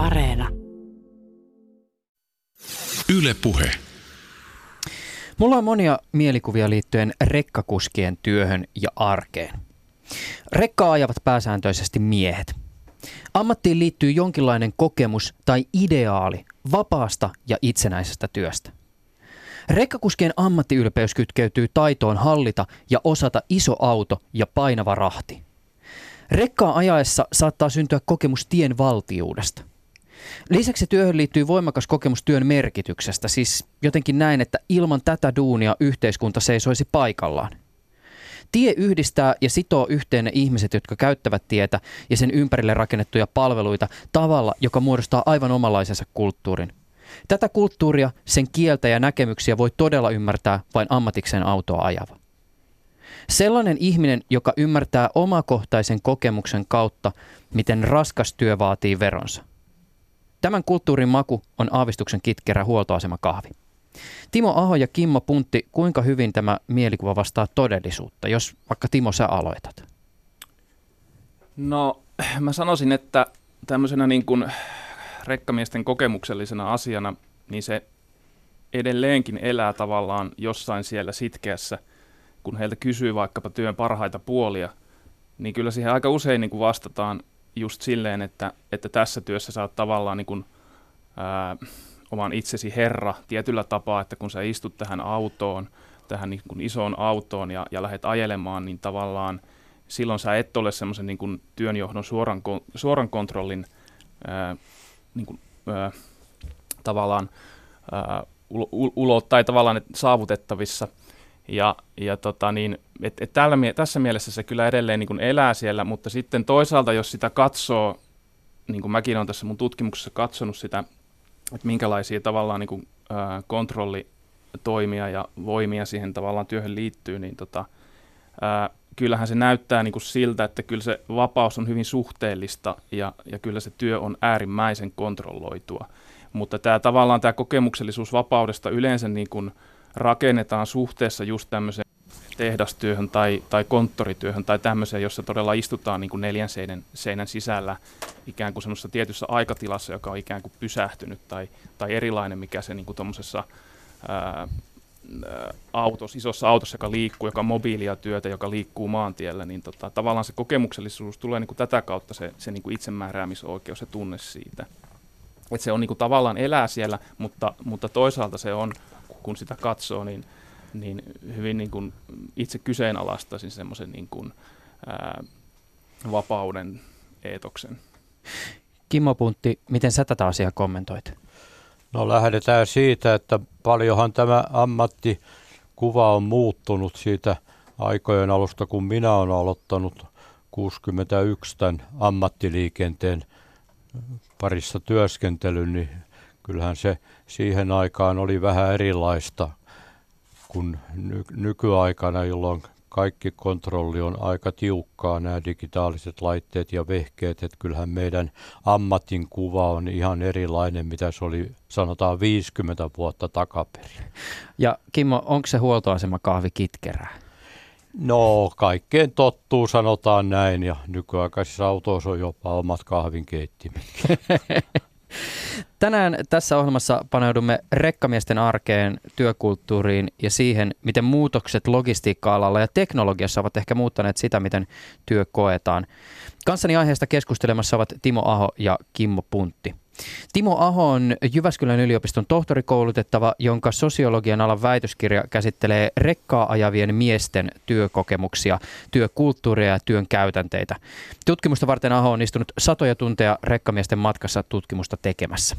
Areena. Yle Puhe. Mulla on monia mielikuvia liittyen rekkakuskien työhön ja arkeen. Rekkaa ajavat pääsääntöisesti miehet. Ammattiin liittyy jonkinlainen kokemus tai ideaali vapaasta ja itsenäisestä työstä. Rekkakuskien ammattiylpeys kytkeytyy taitoon hallita ja osata iso auto ja painava rahti. Rekkaa ajaessa saattaa syntyä kokemus tien valtiudesta. Lisäksi työhön liittyy voimakas kokemus työn merkityksestä, siis jotenkin näin, että ilman tätä duunia yhteiskunta seisoisi paikallaan. Tie yhdistää ja sitoo yhteen ne ihmiset, jotka käyttävät tietä ja sen ympärille rakennettuja palveluita tavalla, joka muodostaa aivan omanlaisensa kulttuurin. Tätä kulttuuria, sen kieltä ja näkemyksiä voi todella ymmärtää vain ammatikseen autoa ajava. Sellainen ihminen, joka ymmärtää omakohtaisen kokemuksen kautta, miten raskas työ vaatii veronsa. Tämän kulttuurin maku on aavistuksen kitkerä huoltoasema kahvi. Timo Aho ja Kimmo Puntti, kuinka hyvin tämä mielikuva vastaa todellisuutta, jos vaikka Timo sä aloitat? No mä sanoisin, että tämmöisenä niin kuin rekkamiesten kokemuksellisena asiana, niin se edelleenkin elää tavallaan jossain siellä sitkeässä, kun heiltä kysyy vaikkapa työn parhaita puolia, niin kyllä siihen aika usein niin kuin vastataan just silleen, että, että tässä työssä sä oot tavallaan niin kuin, ää, oman itsesi herra tietyllä tapaa, että kun sä istut tähän autoon, tähän niin kuin isoon autoon ja, ja lähdet ajelemaan, niin tavallaan silloin sä et ole semmoisen niin kuin työnjohdon suoran, suoran kontrollin ää, niin kuin, ää, tavallaan ää, ulo, ulo, tai tavallaan et saavutettavissa. Ja, ja tota niin, et, et tällä, tässä mielessä se kyllä edelleen niin kuin elää siellä, mutta sitten toisaalta, jos sitä katsoo, niin kuin mäkin olen tässä mun tutkimuksessa katsonut sitä, että minkälaisia tavallaan niin kuin, ää, kontrollitoimia ja voimia siihen tavallaan työhön liittyy, niin tota, ää, kyllähän se näyttää niin kuin siltä, että kyllä se vapaus on hyvin suhteellista ja, ja kyllä se työ on äärimmäisen kontrolloitua. Mutta tämä tavallaan tämä kokemuksellisuus vapaudesta yleensä niin kuin rakennetaan suhteessa just tämmöiseen tehdastyöhön tai, tai konttorityöhön tai tämmöiseen, jossa todella istutaan niin kuin neljän seinän, seinän sisällä ikään kuin semmoisessa tietyssä aikatilassa, joka on ikään kuin pysähtynyt tai, tai erilainen, mikä se niin kuin tuommoisessa autossa, isossa autossa, joka liikkuu, joka on mobiilia työtä, joka liikkuu maantiellä, niin tota, tavallaan se kokemuksellisuus tulee niin kuin tätä kautta se, se niin kuin itsemääräämisoikeus, se tunne siitä. Että se on niin kuin tavallaan elää siellä, mutta, mutta toisaalta se on, kun sitä katsoo, niin, niin hyvin niin kuin itse kyseenalaistaisin semmoisen niin kuin, ää, vapauden eetoksen. Kimmo Puntti, miten sä tätä asiaa kommentoit? No lähdetään siitä, että paljonhan tämä ammattikuva on muuttunut siitä aikojen alusta, kun minä olen aloittanut 61 tämän ammattiliikenteen parissa työskentelyn, niin kyllähän se siihen aikaan oli vähän erilaista kuin nykyaikana, jolloin kaikki kontrolli on aika tiukkaa, nämä digitaaliset laitteet ja vehkeet, että kyllähän meidän ammatin kuva on ihan erilainen, mitä se oli sanotaan 50 vuotta takaperin. Ja Kimmo, onko se huoltoasema kahvi kitkerää? No, kaikkeen tottuu, sanotaan näin, ja nykyaikaisissa autoissa on jopa omat kahvinkeittimet. Tänään tässä ohjelmassa paneudumme rekkamiesten arkeen, työkulttuuriin ja siihen, miten muutokset logistiikka-alalla ja teknologiassa ovat ehkä muuttaneet sitä, miten työ koetaan. Kanssani aiheesta keskustelemassa ovat Timo Aho ja Kimmo Puntti. Timo Aho on Jyväskylän yliopiston tohtorikoulutettava, jonka sosiologian alan väitöskirja käsittelee rekkaa ajavien miesten työkokemuksia, työkulttuuria ja työn käytänteitä. Tutkimusta varten Aho on istunut satoja tunteja rekkamiesten matkassa tutkimusta tekemässä.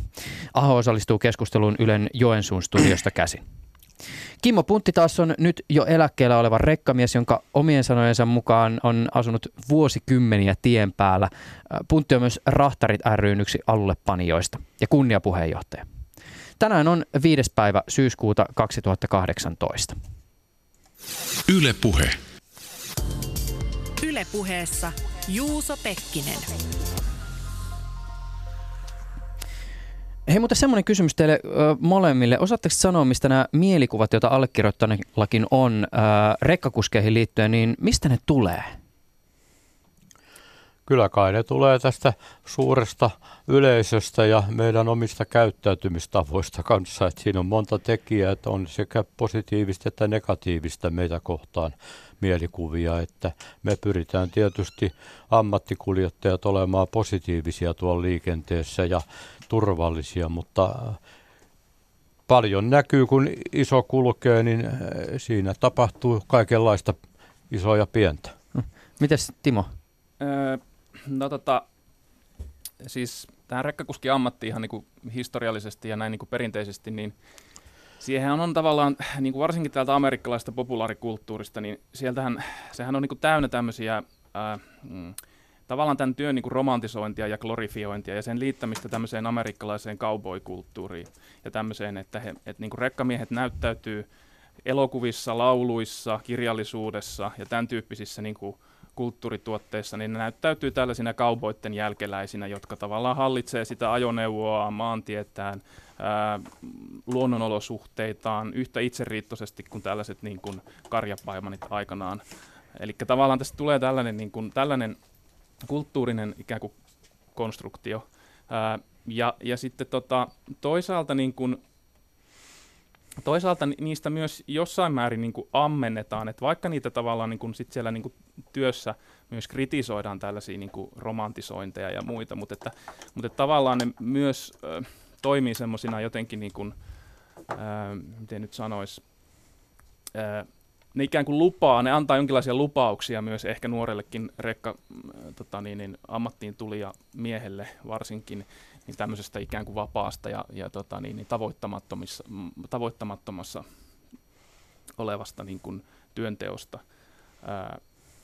Aho osallistuu keskusteluun Ylen Joensuun studiosta käsin. Kimmo Puntti taas on nyt jo eläkkeellä oleva rekkamies, jonka omien sanojensa mukaan on asunut vuosikymmeniä tien päällä. Puntti on myös Rahtarit ryn yksi alullepanijoista ja kunniapuheenjohtaja. Tänään on viides päivä syyskuuta 2018. Yle Puhe. Yle Puheessa Juuso Pekkinen. Hei, mutta semmoinen kysymys teille ö, molemmille. Osaatteko sanoa, mistä nämä mielikuvat, joita allekirjoittaneellakin on ö, rekkakuskeihin liittyen, niin mistä ne tulee? kyllä kai ne tulee tästä suuresta yleisöstä ja meidän omista käyttäytymistavoista kanssa. Että siinä on monta tekijää, että on sekä positiivista että negatiivista meitä kohtaan mielikuvia, että me pyritään tietysti ammattikuljettajat olemaan positiivisia tuolla liikenteessä ja turvallisia, mutta paljon näkyy, kun iso kulkee, niin siinä tapahtuu kaikenlaista isoa ja pientä. Mites Timo? Öö, no tota, siis tähän rekkakuski ammatti ihan niin kuin historiallisesti ja näin niin kuin perinteisesti, niin siihen on tavallaan, niin kuin varsinkin täältä amerikkalaista populaarikulttuurista, niin sieltähän, sehän on niin kuin täynnä tämmöisiä ää, mm, tavallaan tämän työn niin kuin romantisointia ja glorifiointia ja sen liittämistä tämmöiseen amerikkalaiseen cowboy-kulttuuriin ja tämmöiseen, että, he, että niin kuin rekkamiehet näyttäytyy elokuvissa, lauluissa, kirjallisuudessa ja tämän tyyppisissä niin kuin kulttuurituotteissa, niin ne näyttäytyy tällaisina kauboitten jälkeläisinä, jotka tavallaan hallitsee sitä ajoneuvoa, maantietään, ää, luonnonolosuhteitaan yhtä itseriittoisesti kuin tällaiset niin kuin karjapaimanit aikanaan. Eli tavallaan tästä tulee tällainen, niin kuin, tällainen kulttuurinen ikään kuin konstruktio. Ää, ja, ja sitten tota, toisaalta niin kuin, toisaalta niistä myös jossain määrin niin ammennetaan, että vaikka niitä tavallaan niin kuin sit siellä niin kuin työssä myös kritisoidaan tällaisia niin romantisointeja ja muita, mutta, että, mutta että tavallaan ne myös ö, toimii semmoisina jotenkin, niin kuin, ö, miten nyt sanoisi, ne ikään kuin lupaa, ne antaa jonkinlaisia lupauksia myös ehkä nuorellekin rekka tota niin, niin, ammattiin tulija miehelle varsinkin, niin tämmöisestä ikään kuin vapaasta ja, ja tota, niin, niin tavoittamattomissa, tavoittamattomassa olevasta niin kuin työnteosta.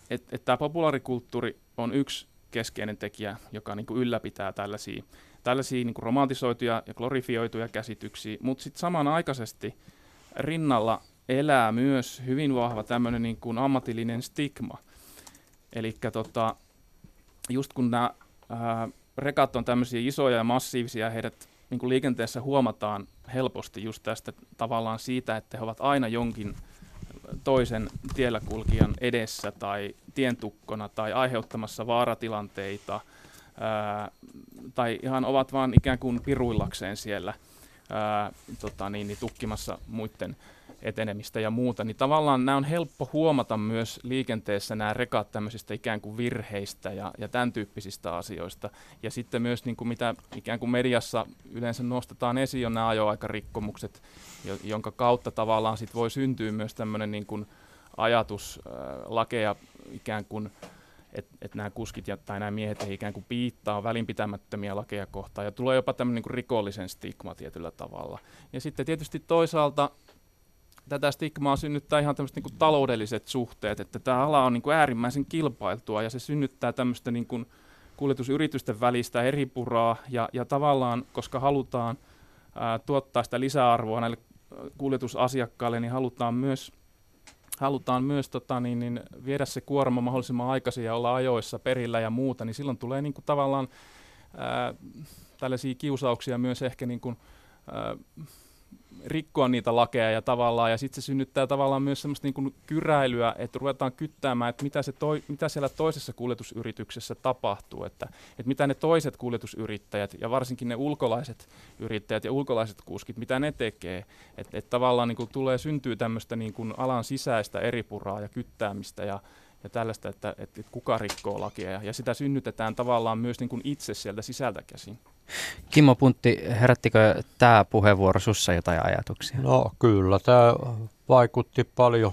Että et tämä populaarikulttuuri on yksi keskeinen tekijä, joka niin kuin ylläpitää tällaisia, tällaisia niin kuin romantisoituja ja glorifioituja käsityksiä, mutta sitten samanaikaisesti rinnalla elää myös hyvin vahva tämmöinen niin kuin ammatillinen stigma. Eli tota, just kun nämä rekat on tämmöisiä isoja ja massiivisia, heidät niin kuin liikenteessä huomataan helposti just tästä tavallaan siitä, että he ovat aina jonkin toisen tiellä kulkijan edessä tai tientukkona tai aiheuttamassa vaaratilanteita ää, tai ihan ovat vaan ikään kuin piruillakseen siellä ää, tota niin, niin, tukkimassa muiden etenemistä ja muuta, niin tavallaan nämä on helppo huomata myös liikenteessä nämä rekat tämmöisistä ikään kuin virheistä ja, ja tämän tyyppisistä asioista. Ja sitten myös niin kuin mitä ikään kuin mediassa yleensä nostetaan esiin on nämä ajoaikarikkomukset, jonka kautta tavallaan sit voi syntyä myös tämmöinen niin kuin ajatus äh, lakeja ikään kuin että et nämä kuskit ja, tai nämä miehet ei ikään kuin piittaa välinpitämättömiä lakeja kohtaan ja tulee jopa tämmöinen niin rikollisen stigma tietyllä tavalla. Ja sitten tietysti toisaalta tätä stigmaa synnyttää ihan tämmöiset niin taloudelliset suhteet, että tämä ala on niin kuin äärimmäisen kilpailtua ja se synnyttää tämmöistä niin kuin kuljetusyritysten välistä eripuraa ja, ja tavallaan, koska halutaan ää, tuottaa sitä lisäarvoa näille kuljetusasiakkaille, niin halutaan myös, halutaan myös tota, niin, niin, viedä se kuorma mahdollisimman aikaisin ja olla ajoissa perillä ja muuta, niin silloin tulee niin kuin, tavallaan ää, tällaisia kiusauksia myös ehkä niin kuin, ää, rikkoa niitä lakeja ja tavallaan, ja sitten se synnyttää tavallaan myös semmoista niin kuin kyräilyä, että ruvetaan kyttäämään, että mitä, se toi, mitä siellä toisessa kuljetusyrityksessä tapahtuu, että, että mitä ne toiset kuljetusyrittäjät ja varsinkin ne ulkolaiset yrittäjät ja ulkolaiset kuskit, mitä ne tekee, että, että tavallaan niin kuin tulee syntyy tämmöistä niin kuin alan sisäistä eripuraa ja kyttäämistä ja, ja tällaista, että, että, että kuka rikkoo lakia, ja, ja sitä synnytetään tavallaan myös niin kuin itse sieltä sisältä käsin. Kimmo Puntti, herättikö tämä puheenvuoro sussa jotain ajatuksia? No kyllä, tämä vaikutti paljon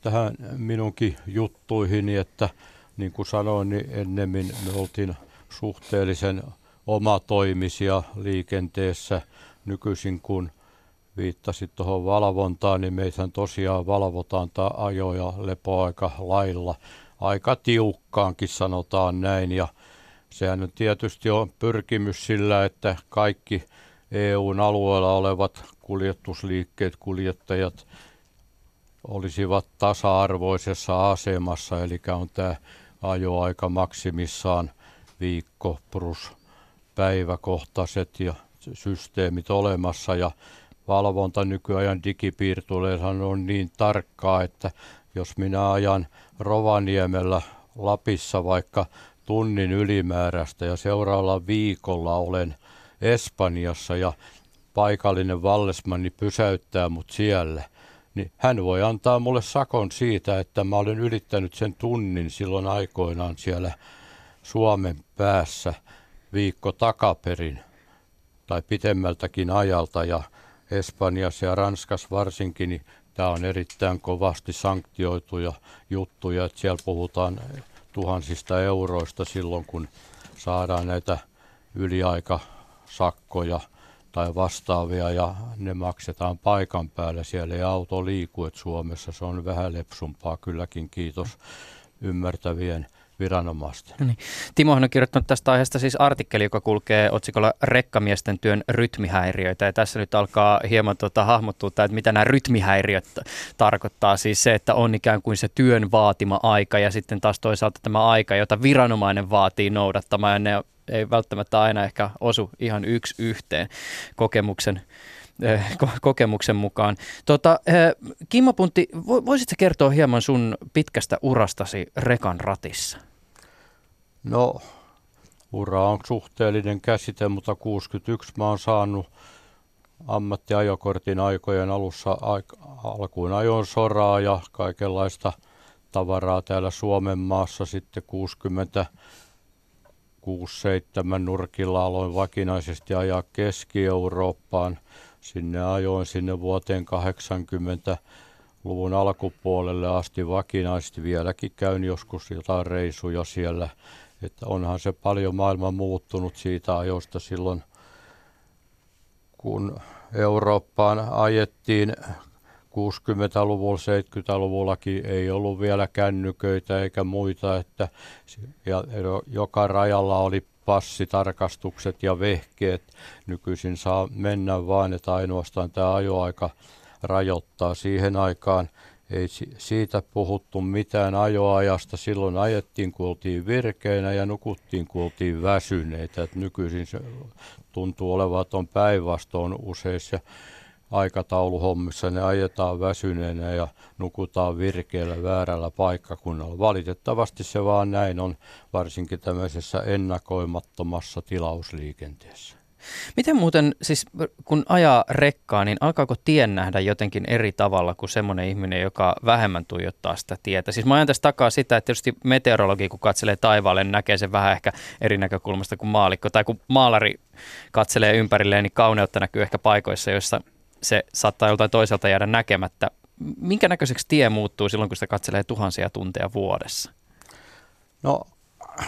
tähän minunkin juttuihini, että niin kuin sanoin, niin ennemmin me oltiin suhteellisen omatoimisia liikenteessä nykyisin, kun viittasit tuohon valvontaan, niin meithän tosiaan valvotaan tämä ajo- ja lepoaika lailla. Aika tiukkaankin sanotaan näin, ja Sehän on tietysti on pyrkimys sillä, että kaikki EUn alueella olevat kuljetusliikkeet, kuljettajat olisivat tasa-arvoisessa asemassa, eli on tämä ajoaika maksimissaan viikko plus päiväkohtaiset ja systeemit olemassa ja valvonta nykyajan digipiirtureillaan on niin tarkkaa, että jos minä ajan Rovaniemellä Lapissa vaikka tunnin ylimääräistä ja seuraavalla viikolla olen Espanjassa ja paikallinen vallesmanni pysäyttää mut siellä, niin hän voi antaa mulle sakon siitä, että mä olen ylittänyt sen tunnin silloin aikoinaan siellä Suomen päässä viikko takaperin tai pitemmältäkin ajalta. Ja Espanjassa ja Ranskassa varsinkin, niin tämä on erittäin kovasti sanktioituja juttuja, että siellä puhutaan tuhansista euroista silloin, kun saadaan näitä yliaikasakkoja tai vastaavia ja ne maksetaan paikan päällä. Siellä ei auto liiku, että Suomessa se on vähän lepsumpaa kylläkin, kiitos ymmärtävien viranomaisten. No niin. Timohan on kirjoittanut tästä aiheesta siis artikkeli, joka kulkee otsikolla Rekkamiesten työn rytmihäiriöitä. Ja tässä nyt alkaa hieman tuota, hahmottua, että mitä nämä rytmihäiriöt tarkoittaa. Siis se, että on ikään kuin se työn vaatima aika ja sitten taas toisaalta tämä aika, jota viranomainen vaatii noudattamaan. Ja ne ei välttämättä aina ehkä osu ihan yksi yhteen kokemuksen kokemuksen mukaan. Tota, eh, Kimmo Puntti, voisitko kertoa hieman sun pitkästä urastasi rekan ratissa? No, ura on suhteellinen käsite, mutta 61 mä oon saanut ammattiajokortin aikojen alussa alkuun ajoin soraa ja kaikenlaista tavaraa täällä Suomen maassa. Sitten 60 6-7 nurkilla aloin vakinaisesti ajaa Keski-Eurooppaan. Sinne ajoin sinne vuoteen 80 luvun alkupuolelle asti vakinaisesti. Vieläkin käyn joskus jotain reisuja siellä että onhan se paljon maailma muuttunut siitä ajosta silloin, kun Eurooppaan ajettiin 60-luvulla, 70-luvullakin ei ollut vielä kännyköitä eikä muita, että ja joka rajalla oli passitarkastukset ja vehkeet. Nykyisin saa mennä vain, että ainoastaan tämä ajoaika rajoittaa siihen aikaan – ei siitä puhuttu mitään ajoajasta. Silloin ajettiin, kun oltiin virkeinä ja nukuttiin, kun oltiin väsyneitä. Et nykyisin se tuntuu olevan, että on päinvastoin useissa aikatauluhommissa. Ne ajetaan väsyneenä ja nukutaan virkeillä väärällä paikkakunnalla. Valitettavasti se vaan näin on, varsinkin tämmöisessä ennakoimattomassa tilausliikenteessä. Miten muuten, siis kun ajaa rekkaa, niin alkaako tien nähdä jotenkin eri tavalla kuin semmoinen ihminen, joka vähemmän tuijottaa sitä tietä? Siis mä ajan tässä takaa sitä, että tietysti meteorologi, kun katselee taivaalle, niin näkee sen vähän ehkä eri näkökulmasta kuin maalikko. Tai kun maalari katselee ympärilleen, niin kauneutta näkyy ehkä paikoissa, joissa se saattaa joltain toiselta jäädä näkemättä. Minkä näköiseksi tie muuttuu silloin, kun sitä katselee tuhansia tunteja vuodessa? No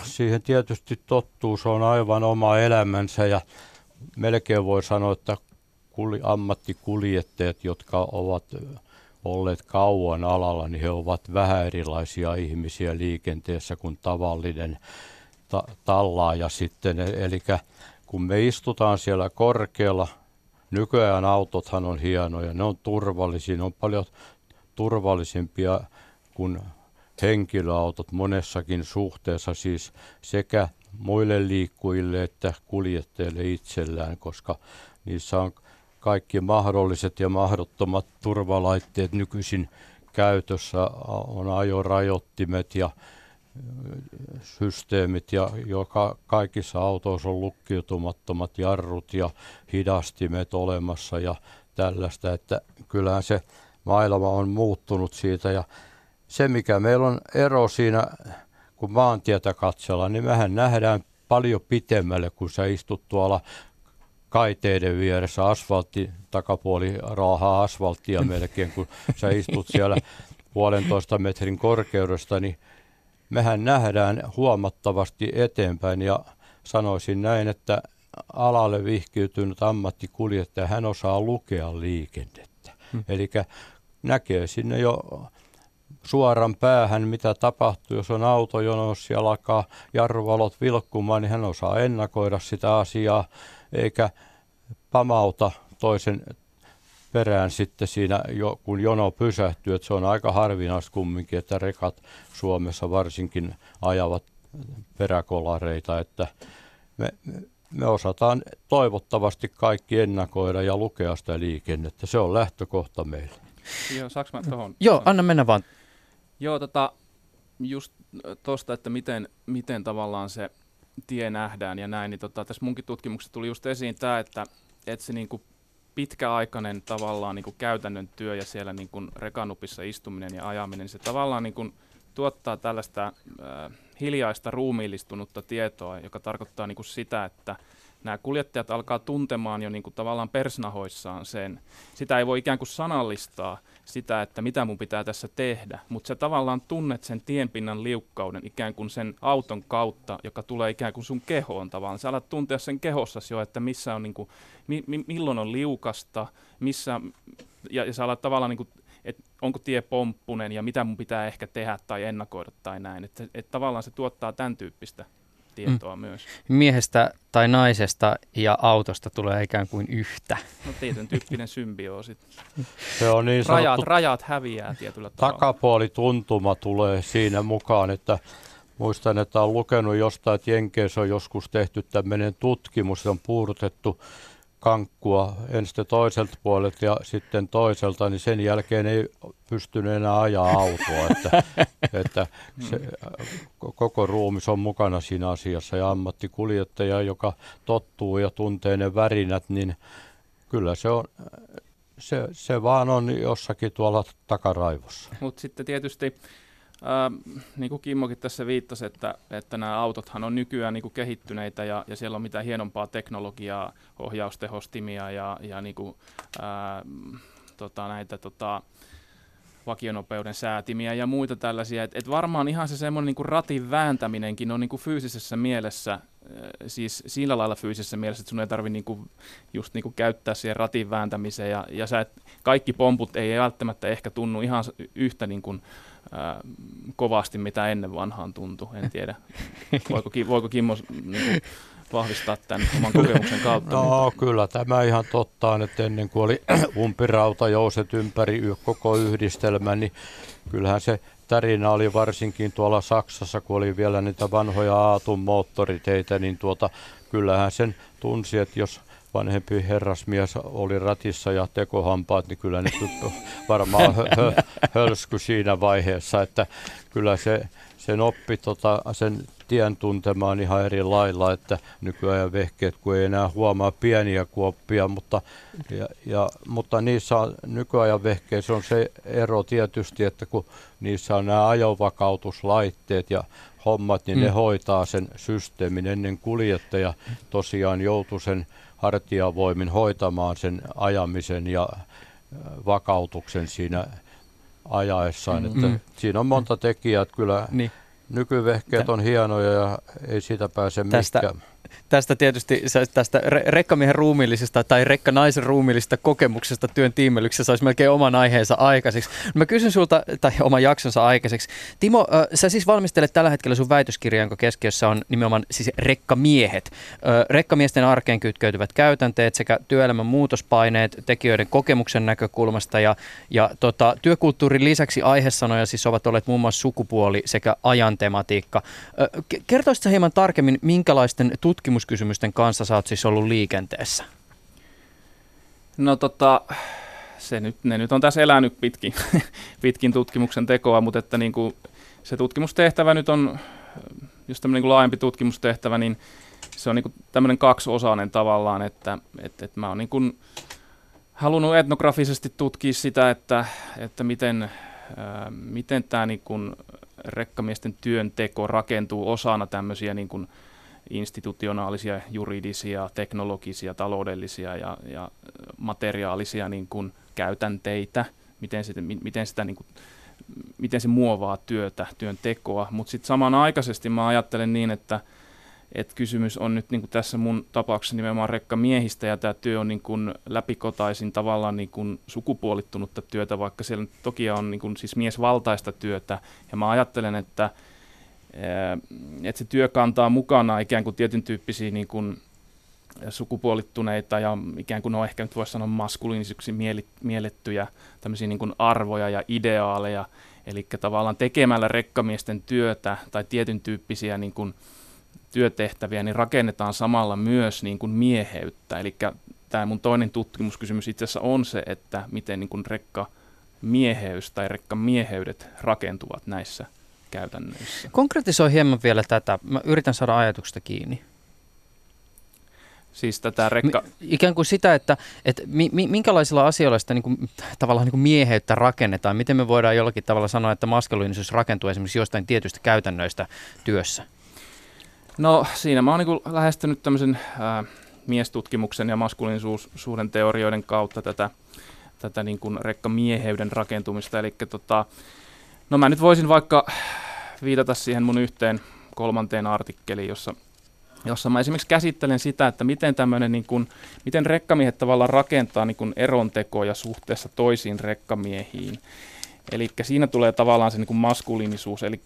siihen tietysti tottuus on aivan oma elämänsä ja melkein voi sanoa, että kuli, ammattikuljettajat, jotka ovat olleet kauan alalla, niin he ovat vähän erilaisia ihmisiä liikenteessä kuin tavallinen ta- tallaaja sitten. E-, Eli kun me istutaan siellä korkealla, nykyään autothan on hienoja, ne on turvallisia, ne on paljon turvallisimpia kuin henkilöautot monessakin suhteessa, siis sekä muille liikkujille että kuljettajille itsellään, koska niissä on kaikki mahdolliset ja mahdottomat turvalaitteet nykyisin käytössä. On ajorajoittimet ja systeemit ja joka kaikissa autoissa on lukkiutumattomat jarrut ja hidastimet olemassa ja tällaista, että kyllähän se maailma on muuttunut siitä. Ja se mikä meillä on ero siinä kun maantietä katsellaan, niin mehän nähdään paljon pitemmälle, kun sä istut tuolla kaiteiden vieressä asfaltti, takapuoli raahaa asfalttia melkein, kun sä istut siellä puolentoista metrin korkeudesta, niin mehän nähdään huomattavasti eteenpäin ja sanoisin näin, että alalle vihkiytynyt ammattikuljettaja, hän osaa lukea liikennettä. Hmm. Eli näkee sinne jo suoran päähän, mitä tapahtuu, jos on auto, jonossa ja alkaa jarruvalot vilkkumaan, niin hän osaa ennakoida sitä asiaa, eikä pamauta toisen perään sitten siinä, kun jono pysähtyy. Että se on aika harvinaista kumminkin, että rekat Suomessa varsinkin ajavat peräkolareita, että me, me osataan toivottavasti kaikki ennakoida ja lukea sitä liikennettä. Se on lähtökohta meille. Joo, saaks mä tohon? Joo, anna mennä vaan. Joo, tota, just tuosta, että miten, miten tavallaan se tie nähdään ja näin, niin tota, tässä munkin tutkimuksessa tuli just esiin tämä, että, että se niin kuin pitkäaikainen tavallaan niin kuin käytännön työ ja siellä niin kuin rekanupissa istuminen ja ajaminen, niin se tavallaan niin kuin tuottaa tällaista äh, hiljaista ruumiillistunutta tietoa, joka tarkoittaa niin kuin sitä, että nämä kuljettajat alkaa tuntemaan jo niin kuin tavallaan persnahoissaan sen. Sitä ei voi ikään kuin sanallistaa sitä, että mitä mun pitää tässä tehdä, mutta sä tavallaan tunnet sen tienpinnan liukkauden ikään kuin sen auton kautta, joka tulee ikään kuin sun kehoon tavallaan. Sä alat tuntea sen kehossasi jo, että missä on niin kuin, mi, mi, milloin on liukasta, missä, ja, ja sä alat tavallaan niin kuin, että onko tie pomppunen ja mitä mun pitää ehkä tehdä tai ennakoida tai näin. Että et tavallaan se tuottaa tämän tyyppistä tietoa mm. myös. Miehestä tai naisesta ja autosta tulee ikään kuin yhtä. No tietyn tyyppinen symbioosi. Se on niin rajat, rajat häviää tietyllä tavalla. Takapuolituntuma tulee siinä mukaan, että muistan, että olen lukenut jostain, että Jenkeissä on joskus tehty tämmöinen tutkimus, on puudutettu kankkua ensin toiselta puolelta ja sitten toiselta, niin sen jälkeen ei pystynyt enää ajaa autoa. Että, että se, koko ruumis on mukana siinä asiassa ja ammattikuljettaja, joka tottuu ja tuntee ne värinät, niin kyllä se on, se, se vaan on jossakin tuolla takaraivossa. Mutta sitten tietysti Äh, niin kuin Kimmokin tässä viittasi, että, että nämä autothan on nykyään niin kuin kehittyneitä ja, ja siellä on mitä hienompaa teknologiaa, ohjaustehostimia ja, ja niin kuin, äh, tota, näitä tota, vakionopeuden säätimiä ja muita tällaisia. Et, et varmaan ihan se semmoinen niin ratin vääntäminenkin on niin kuin fyysisessä mielessä, äh, siis sillä lailla fyysisessä mielessä, että sun ei tarvitse niin just niin kuin käyttää siihen ratin vääntämiseen ja, ja sä et, kaikki pomput ei välttämättä ehkä tunnu ihan yhtä niin kuin, ää, kovasti, mitä ennen vanhaan tuntui. En tiedä, voiko, voiko Kimmo niin kuin, vahvistaa tämän oman kokemuksen kautta. No mutta... kyllä, tämä ihan totta on, että ennen kuin oli umpirautajouset ympäri koko yhdistelmä, niin kyllähän se tarina oli varsinkin tuolla Saksassa, kun oli vielä niitä vanhoja Aatun moottoriteitä, niin tuota, kyllähän sen tunsi, että jos vanhempi herrasmies oli ratissa ja tekohampaat, niin kyllä ne varmaan hö, hölsky siinä vaiheessa, että kyllä se, sen oppi tota, sen tien tuntemaan ihan eri lailla, että nykyajan vehkeet, kun ei enää huomaa pieniä kuoppia, mutta, ja, ja, mutta niissä on, nykyajan vehkeissä on se ero tietysti, että kun niissä on nämä ajovakautuslaitteet ja hommat, niin mm. ne hoitaa sen systeemin ennen kuljettaja tosiaan joutuu sen hartiavoimin hoitamaan sen ajamisen ja vakautuksen siinä ajaessaan. Mm. Että mm. Siinä on monta tekijää, että kyllä niin. nykyvehkeet on hienoja ja ei siitä pääse Tästä, tästä tietysti tästä rekkamiehen ruumiillisesta tai rekkanaisen ruumiillisesta kokemuksesta työn tiimelyksessä saisi melkein oman aiheensa aikaiseksi. Mä kysyn sulta, tai oman jaksonsa aikaiseksi. Timo, sä siis valmistelet tällä hetkellä sun väitöskirja, jonka keskiössä on nimenomaan siis rekkamiehet. Rekkamiesten arkeen kytkeytyvät käytänteet sekä työelämän muutospaineet tekijöiden kokemuksen näkökulmasta ja, ja tota, työkulttuurin lisäksi aihesanoja siis ovat olleet muun muassa sukupuoli sekä ajan tematiikka. Kertoisitko hieman tarkemmin, minkälaisten tutkimuskysymysten kanssa sä oot siis ollut liikenteessä? No tota, se nyt, ne nyt on tässä elänyt pitkin, pitkin tutkimuksen tekoa, mutta että niin kuin se tutkimustehtävä nyt on, jos tämmöinen niin laajempi tutkimustehtävä, niin se on niin kuin tämmöinen kaksiosainen tavallaan, että, että, että mä oon niin kuin halunnut etnografisesti tutkia sitä, että, että miten, miten tämä niin kuin rekkamiesten työnteko rakentuu osana tämmöisiä niin kuin institutionaalisia, juridisia, teknologisia, taloudellisia ja, ja materiaalisia niin kuin käytänteitä, miten, sitä, miten, sitä, niin kuin, miten se muovaa työtä, työn tekoa. Mutta sitten samanaikaisesti mä ajattelen niin, että et kysymys on nyt niin kuin tässä mun tapauksessa nimenomaan rekkamiehistä ja tämä työ on niin kuin läpikotaisin tavallaan niin kuin sukupuolittunutta työtä, vaikka siellä toki on niin kuin siis miesvaltaista työtä. Ja mä ajattelen, että että se työ kantaa mukana ikään kuin tietyn tyyppisiä niin kuin sukupuolittuneita ja ikään kuin no ehkä nyt voisi sanoa maskuliinisiksi miellettyjä tämmöisiä niin kuin arvoja ja ideaaleja. Eli tavallaan tekemällä rekkamiesten työtä tai tietyn tyyppisiä niin kuin työtehtäviä, niin rakennetaan samalla myös niin kuin mieheyttä. Eli tämä mun toinen tutkimuskysymys itse asiassa on se, että miten niin kuin rekka mieheys tai rekkamieheydet rakentuvat näissä käytännöissä. Konkretisoi hieman vielä tätä. Mä yritän saada ajatuksesta kiinni. Siis tätä rekka... Ikään kuin sitä, että, että mi- mi- minkälaisilla asioilla sitä niin kuin, tavallaan niin kuin mieheyttä rakennetaan. Miten me voidaan jollakin tavalla sanoa, että maskuliinisuus rakentuu esimerkiksi jostain tietystä käytännöistä työssä? No siinä mä oon niin lähestynyt tämmöisen ää, miestutkimuksen ja maskuliinisuuden teorioiden kautta tätä, tätä niin kuin rekkamieheyden rakentumista. Eli tota, no mä nyt voisin vaikka viitata siihen mun yhteen kolmanteen artikkeliin, jossa jossa mä esimerkiksi käsittelen sitä, että miten tämmöinen, niin kuin, miten rekkamiehet tavallaan rakentaa niin kuin erontekoja suhteessa toisiin rekkamiehiin. Eli siinä tulee tavallaan se niin kuin maskuliinisuus, eli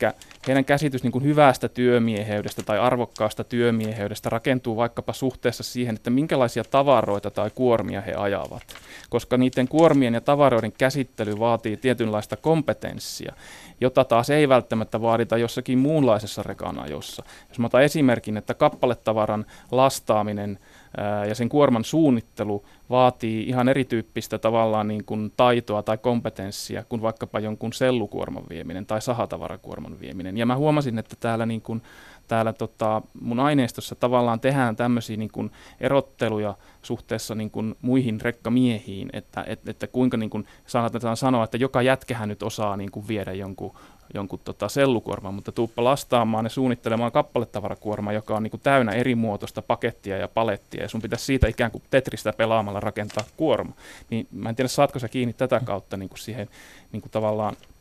heidän käsitys niin kuin hyvästä työmieheydestä tai arvokkaasta työmieheydestä rakentuu vaikkapa suhteessa siihen, että minkälaisia tavaroita tai kuormia he ajavat. Koska niiden kuormien ja tavaroiden käsittely vaatii tietynlaista kompetenssia, jota taas ei välttämättä vaadita jossakin muunlaisessa rekanajossa. Jos mä otan esimerkin, että kappaletavaran lastaaminen ja sen kuorman suunnittelu vaatii ihan erityyppistä tavallaan niin kuin taitoa tai kompetenssia kuin vaikkapa jonkun sellukuorman vieminen tai sahatavarakuorman vieminen. Ja mä huomasin, että täällä, niin kuin, täällä tota, mun aineistossa tavallaan tehdään tämmöisiä niin kuin erotteluja suhteessa niin kuin muihin rekkamiehiin, että, että, että kuinka niin kuin saatetaan sanoa, että joka jätkähän nyt osaa niin kuin viedä jonkun jonkun tota sellukuorman, mutta tuuppa lastaamaan ja suunnittelemaan kappaletavarakuorma, joka on niinku täynnä eri muotoista pakettia ja palettia, ja sun pitäisi siitä ikään kuin Tetristä pelaamalla rakentaa kuorma. Niin mä en tiedä, saatko sä kiinni tätä kautta niinku siihen niinku tavallaan öö,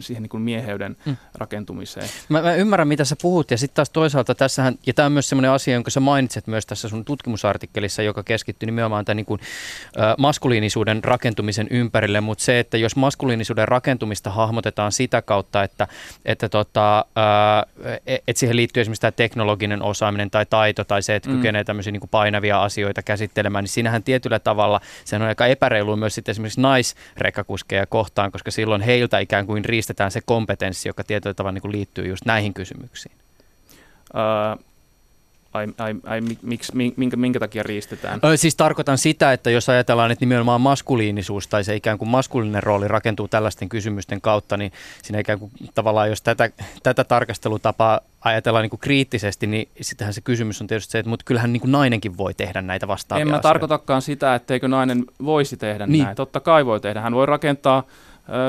siihen niin kuin mieheyden mm. rakentumiseen. Mä, mä ymmärrän, mitä sä puhut, ja sitten taas toisaalta tässähän, ja tämä on myös semmoinen asia, jonka sä mainitset myös tässä sun tutkimusartikkelissa, joka keskittyy nimenomaan tämän niin kuin, ö, maskuliinisuuden rakentumisen ympärille, mutta se, että jos maskuliinisuuden rakentumista hahmotetaan sitä kautta, että, että tota, ö, e, et siihen liittyy esimerkiksi tämä teknologinen osaaminen tai taito, tai se, että mm. kykenee tämmöisiä niin kuin painavia asioita käsittelemään, niin siinähän tietyllä tavalla se on aika epäreilu myös sitten esimerkiksi naisrekkakuskeja kohtaan, koska silloin heillä heiltä ikään kuin riistetään se kompetenssi, joka tietyllä tavalla niin kuin liittyy just näihin kysymyksiin? Uh, ai, ai, ai, miksi, minkä, minkä takia riistetään? Ö, siis tarkoitan sitä, että jos ajatellaan, että nimenomaan maskuliinisuus tai se ikään kuin maskuliininen rooli rakentuu tällaisten kysymysten kautta, niin siinä ikään kuin tavallaan, jos tätä, tätä tarkastelutapaa ajatellaan niin kuin kriittisesti, niin sittenhän se kysymys on tietysti se, että mutta kyllähän niin kuin nainenkin voi tehdä näitä vastaavia En mä asioita. tarkoitakaan sitä, etteikö nainen voisi tehdä niin. näin. Totta kai voi tehdä. Hän voi rakentaa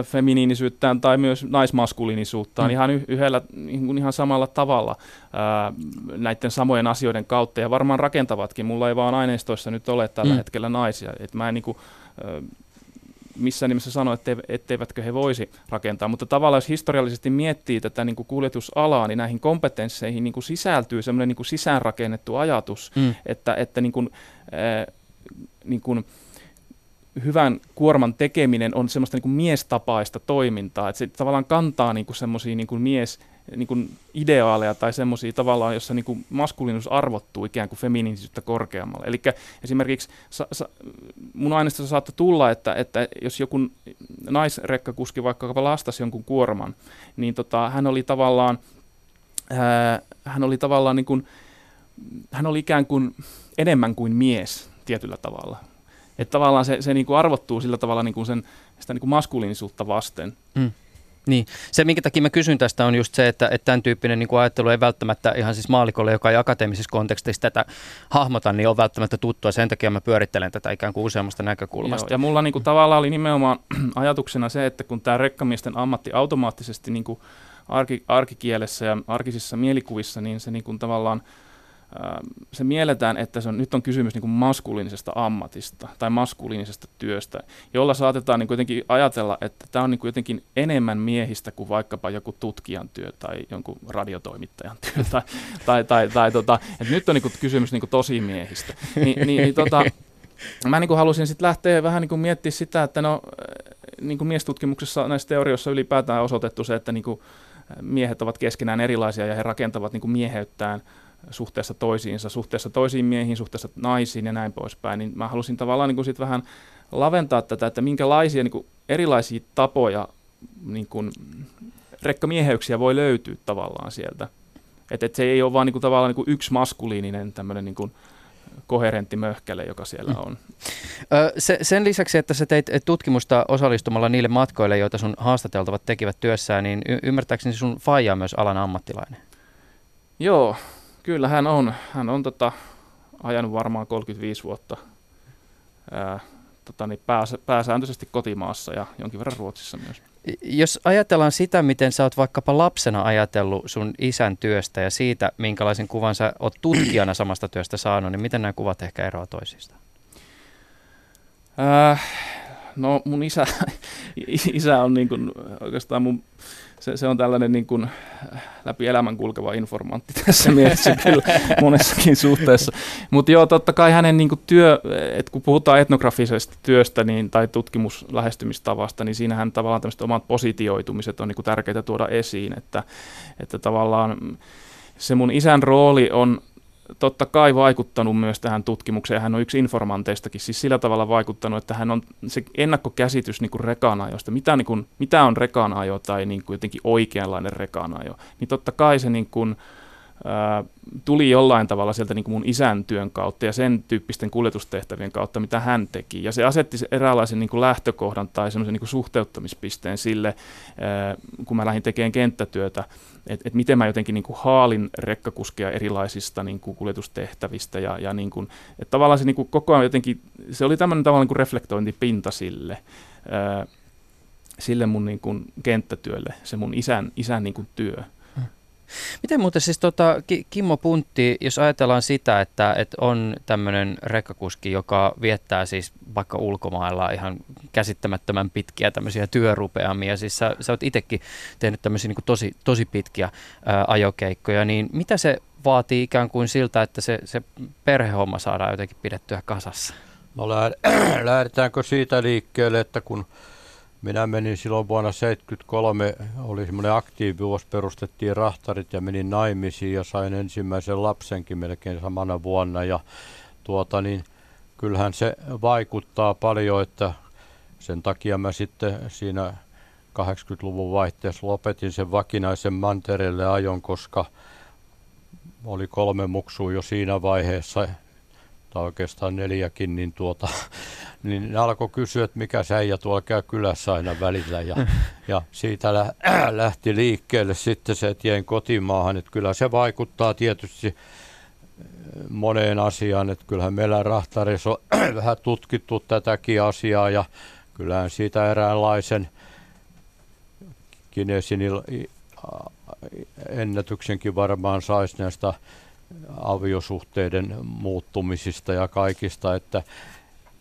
feminiinisyyttään tai myös naismaskuliinisuuttaan mm. ihan yhdellä, niin ihan samalla tavalla ää, näiden samojen asioiden kautta ja varmaan rakentavatkin. Mulla ei vaan aineistoissa nyt ole tällä mm. hetkellä naisia. Et mä en niin kuin, missään nimessä sano, ette, etteivätkö he voisi rakentaa, mutta tavallaan jos historiallisesti miettii tätä niin kuin kuljetusalaa, niin näihin kompetensseihin niin kuin sisältyy semmoinen niin kuin sisäänrakennettu ajatus, mm. että, että niin kuin, äh, niin kuin, hyvän kuorman tekeminen on semmoista niin kuin miestapaista toimintaa, että se tavallaan kantaa niin semmoisia niin mies niin kuin ideaaleja tai semmoisia tavallaan, jossa niin kuin maskuliinisuus arvottuu ikään kuin feminiinisyyttä korkeammalle. Eli esimerkiksi sa, sa, mun aineistossa saattoi tulla, että, että jos joku naisrekkakuski vaikka lastasi jonkun kuorman, niin tota, hän oli tavallaan, ää, hän oli tavallaan niin kuin, hän oli ikään kuin enemmän kuin mies tietyllä tavalla. Että tavallaan se, se niin kuin arvottuu sillä tavalla niin kuin sen, sitä niin kuin maskuliinisuutta vasten. Mm. Niin, se minkä takia mä kysyn tästä on just se, että, että tämän tyyppinen niin kuin ajattelu ei välttämättä ihan siis maalikolle, joka ei akateemisessa kontekstissa tätä hahmota, niin on välttämättä tuttua. Sen takia mä pyörittelen tätä ikään kuin useammasta näkökulmasta. Joo, ja mulla niin kuin, tavallaan oli nimenomaan ajatuksena se, että kun tämä rekkamiesten ammatti automaattisesti niin kuin arki, arkikielessä ja arkisissa mielikuvissa, niin se niin kuin tavallaan – se mielletään, että se on, nyt on kysymys niin kuin maskuliinisesta ammatista tai maskuliinisesta työstä, jolla saatetaan niin kuin jotenkin ajatella, että tämä on niin kuin jotenkin enemmän miehistä kuin vaikkapa joku tutkijan työ tai jonkun radiotoimittajan työ. Tai, tai, tai, tai tota, että nyt on niin kuin kysymys niin kuin tosi miehistä. Ni, niin, niin, tota, mä niin kuin halusin sitten lähteä vähän niin kuin miettiä sitä, että no, niin kuin miestutkimuksessa näissä teorioissa ylipäätään on osoitettu se, että niin kuin miehet ovat keskenään erilaisia ja he rakentavat niin kuin mieheyttään – suhteessa toisiinsa, suhteessa toisiin miehiin, suhteessa naisiin ja näin poispäin, niin mä halusin tavallaan niin kuin sit vähän laventaa tätä, että minkälaisia niin kuin erilaisia tapoja niin kuin rekkamieheyksiä voi löytyä tavallaan sieltä. Että et se ei ole vaan niin kuin, tavallaan niin kuin yksi maskuliininen tämmöinen niin kuin, koherentti möhkäle, joka siellä on. Ö, se, sen lisäksi, että sä teit tutkimusta osallistumalla niille matkoille, joita sun haastateltavat tekivät työssään, niin y- ymmärtääkseni sun faija on myös alan ammattilainen. Joo, kyllä hän on. Hän on tota, ajanut varmaan 35 vuotta ää, tota, niin pääsä, pääsääntöisesti kotimaassa ja jonkin verran Ruotsissa myös. Jos ajatellaan sitä, miten sä oot vaikkapa lapsena ajatellut sun isän työstä ja siitä, minkälaisen kuvan sä oot tutkijana samasta työstä saanut, niin miten nämä kuvat ehkä eroavat toisistaan? Äh, no mun isä, isä on niin kuin, oikeastaan mun se, se on tällainen niin kuin läpi elämän kulkeva informantti tässä mielessä kyllä monessakin suhteessa. Mutta joo, totta kai hänen niin kuin työ, että kun puhutaan etnografisesta työstä niin, tai tutkimuslähestymistavasta, niin siinähän tavallaan tämmöiset omat positioitumiset on niin kuin tärkeitä tuoda esiin, että, että tavallaan se mun isän rooli on totta kai vaikuttanut myös tähän tutkimukseen. Hän on yksi informanteistakin, siis sillä tavalla vaikuttanut, että hän on se ennakkokäsitys niin kuin rekanajosta, mitä, niin kuin, mitä on rekanajo tai niin kuin jotenkin oikeanlainen rekanajo, niin totta kai se niin kuin, ää, tuli jollain tavalla sieltä niin kuin mun isän työn kautta ja sen tyyppisten kuljetustehtävien kautta, mitä hän teki. Ja se asetti eräänlaisen niin kuin lähtökohdan tai semmoisen niin suhteuttamispisteen sille, kun mä lähdin tekemään kenttätyötä, että et miten mä jotenkin niin kuin haalin rekkakuskia erilaisista niin kuin kuljetustehtävistä ja, ja niin kuin, että tavallaan se niin kuin koko ajan jotenkin, se oli tämmöinen tavallaan niin kuin reflektointipinta sille, sille mun niin kuin kenttätyölle, se mun isän, isän niin kuin työ. Miten muuten siis tota, Kimmo Puntti, jos ajatellaan sitä, että, että on tämmöinen rekkakuski, joka viettää siis vaikka ulkomailla ihan käsittämättömän pitkiä tämmöisiä työrupeamia, siis sä, sä oot itsekin tehnyt tämmöisiä niin tosi, tosi pitkiä ää, ajokeikkoja, niin mitä se vaatii ikään kuin siltä, että se, se perhehomma saadaan jotenkin pidettyä kasassa? No lähdetäänkö siitä liikkeelle, että kun minä menin silloin vuonna 1973, oli semmoinen aktiivivuosi, perustettiin rahtarit ja menin naimisiin ja sain ensimmäisen lapsenkin melkein samana vuonna. Ja tuota niin, kyllähän se vaikuttaa paljon, että sen takia mä sitten siinä 80-luvun vaihteessa lopetin sen vakinaisen mantereelle ajon, koska oli kolme muksua jo siinä vaiheessa, tai oikeastaan neljäkin, niin tuota, niin ne alkoi kysyä, että mikä säijä tuolla käy kylässä aina välillä. Ja, ja siitä lä- lähti liikkeelle sitten se tien kotimaahan. Että kyllä se vaikuttaa tietysti eh, moneen asiaan. Että kyllähän meillä Rahtarissa on vähän tutkittu tätäkin asiaa ja kyllähän siitä eräänlaisen Kinesin ennätyksenkin varmaan saisi näistä aviosuhteiden muuttumisista ja kaikista, että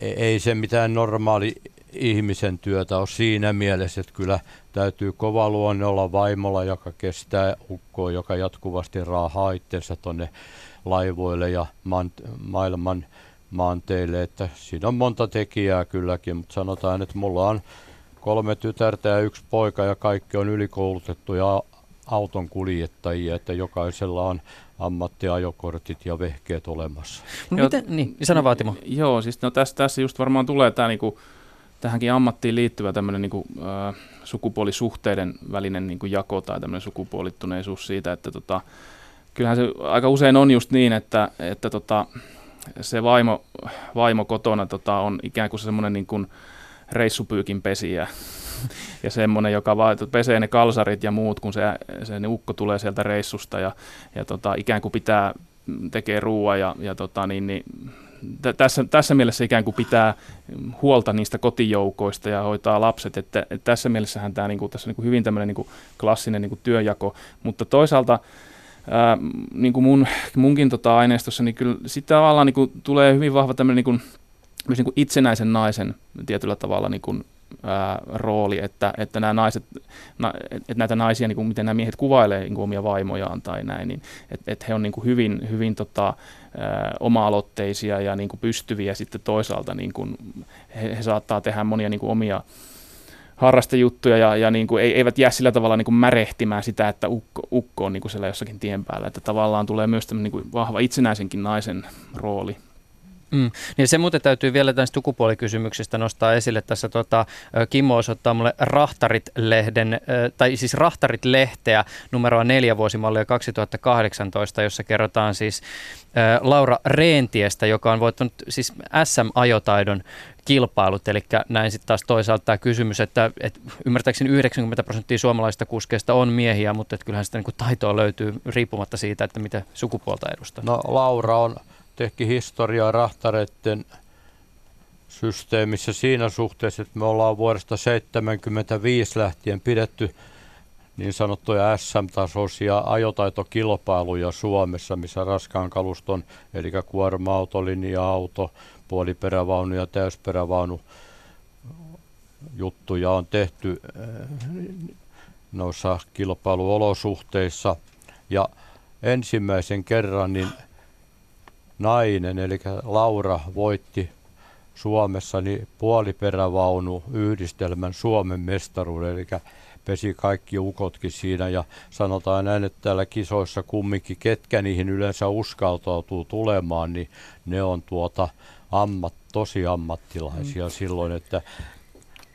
ei se mitään normaali ihmisen työtä ole siinä mielessä, että kyllä täytyy kova luonne olla vaimolla, joka kestää ukkoa, joka jatkuvasti raahaa itsensä tuonne laivoille ja man, maailman maanteille, että siinä on monta tekijää kylläkin, mutta sanotaan, että mulla on kolme tytärtä ja yksi poika ja kaikki on ylikoulutettuja auton kuljettajia, että jokaisella on ammattiajokortit ja vehkeet olemassa. No miten, niin, sano Vaatimo. Joo, siis no tässä, tässä just varmaan tulee tämä niinku, tähänkin ammattiin liittyvä tämmöinen niinku, äh, sukupuolisuhteiden välinen niinku jako tai tämmöinen sukupuolittuneisuus siitä, että tota, kyllähän se aika usein on just niin, että, että tota, se vaimo, vaimo kotona tota, on ikään kuin semmoinen niin kuin reissupyykin pesiä ja semmoinen, joka vaan pesee ne kalsarit ja muut, kun se, se ne ukko tulee sieltä reissusta ja, ja tota, ikään kuin pitää tekee ruoa ja, ja tota, niin, niin, t- tässä, tässä mielessä ikään kuin pitää huolta niistä kotijoukoista ja hoitaa lapset, että, että tässä mielessähän tämä niin kuin, tässä on niin kuin hyvin tämmöinen niin kuin klassinen niin kuin työjako, mutta toisaalta ää, niin kuin mun, munkin tota aineistossa, niin kyllä sitten tavallaan niin kuin tulee hyvin vahva tämmöinen niin kuin, niin kuin itsenäisen naisen tietyllä tavalla niin kuin ää, rooli, että, että nämä naiset, na, että näitä naisia, niin kuin miten nämä miehet kuvailee niin omia vaimojaan tai näin, niin että että he on niin kuin hyvin, hyvin tota, ää, oma-aloitteisia ja niin kuin pystyviä sitten toisaalta, niin kuin he, he saattaa tehdä monia niin kuin omia harrastejuttuja ja, ja niin kuin, eivät jää sillä tavalla niin kuin märehtimään sitä, että ukko, ukko on niin kuin siellä jossakin tien päällä. Että tavallaan tulee myös niin kuin vahva itsenäisenkin naisen rooli Mm. Niin se muuten täytyy vielä tästä sukupuolikysymyksestä nostaa esille. Tässä tota, Kimmo osoittaa mulle Rahtarit-lehden, tai siis Rahtarit-lehteä numeroa neljä vuosimallia 2018, jossa kerrotaan siis Laura Reentiestä, joka on voittanut siis SM-ajotaidon kilpailut. Eli näin sitten taas toisaalta tämä kysymys, että, että ymmärtääkseni 90 prosenttia suomalaisista kuskeista on miehiä, mutta että kyllähän sitä niin taitoa löytyy riippumatta siitä, että mitä sukupuolta edustaa. No Laura on teki historiaa rahtareiden systeemissä siinä suhteessa, että me ollaan vuodesta 1975 lähtien pidetty niin sanottuja SM-tasoisia ajotaitokilpailuja Suomessa, missä raskaan kaluston, eli kuorma-auto, linja-auto, puoliperävaunu ja täysperävaunu juttuja on tehty eh, noissa kilpailuolosuhteissa. Ja ensimmäisen kerran niin nainen, eli Laura, voitti Suomessa niin puoliperävaunu yhdistelmän Suomen mestaruuden, eli pesi kaikki ukotkin siinä ja sanotaan näin, että täällä kisoissa kumminkin, ketkä niihin yleensä uskaltautuu tulemaan, niin ne on tuota ammat, tosi ammattilaisia mm. silloin, että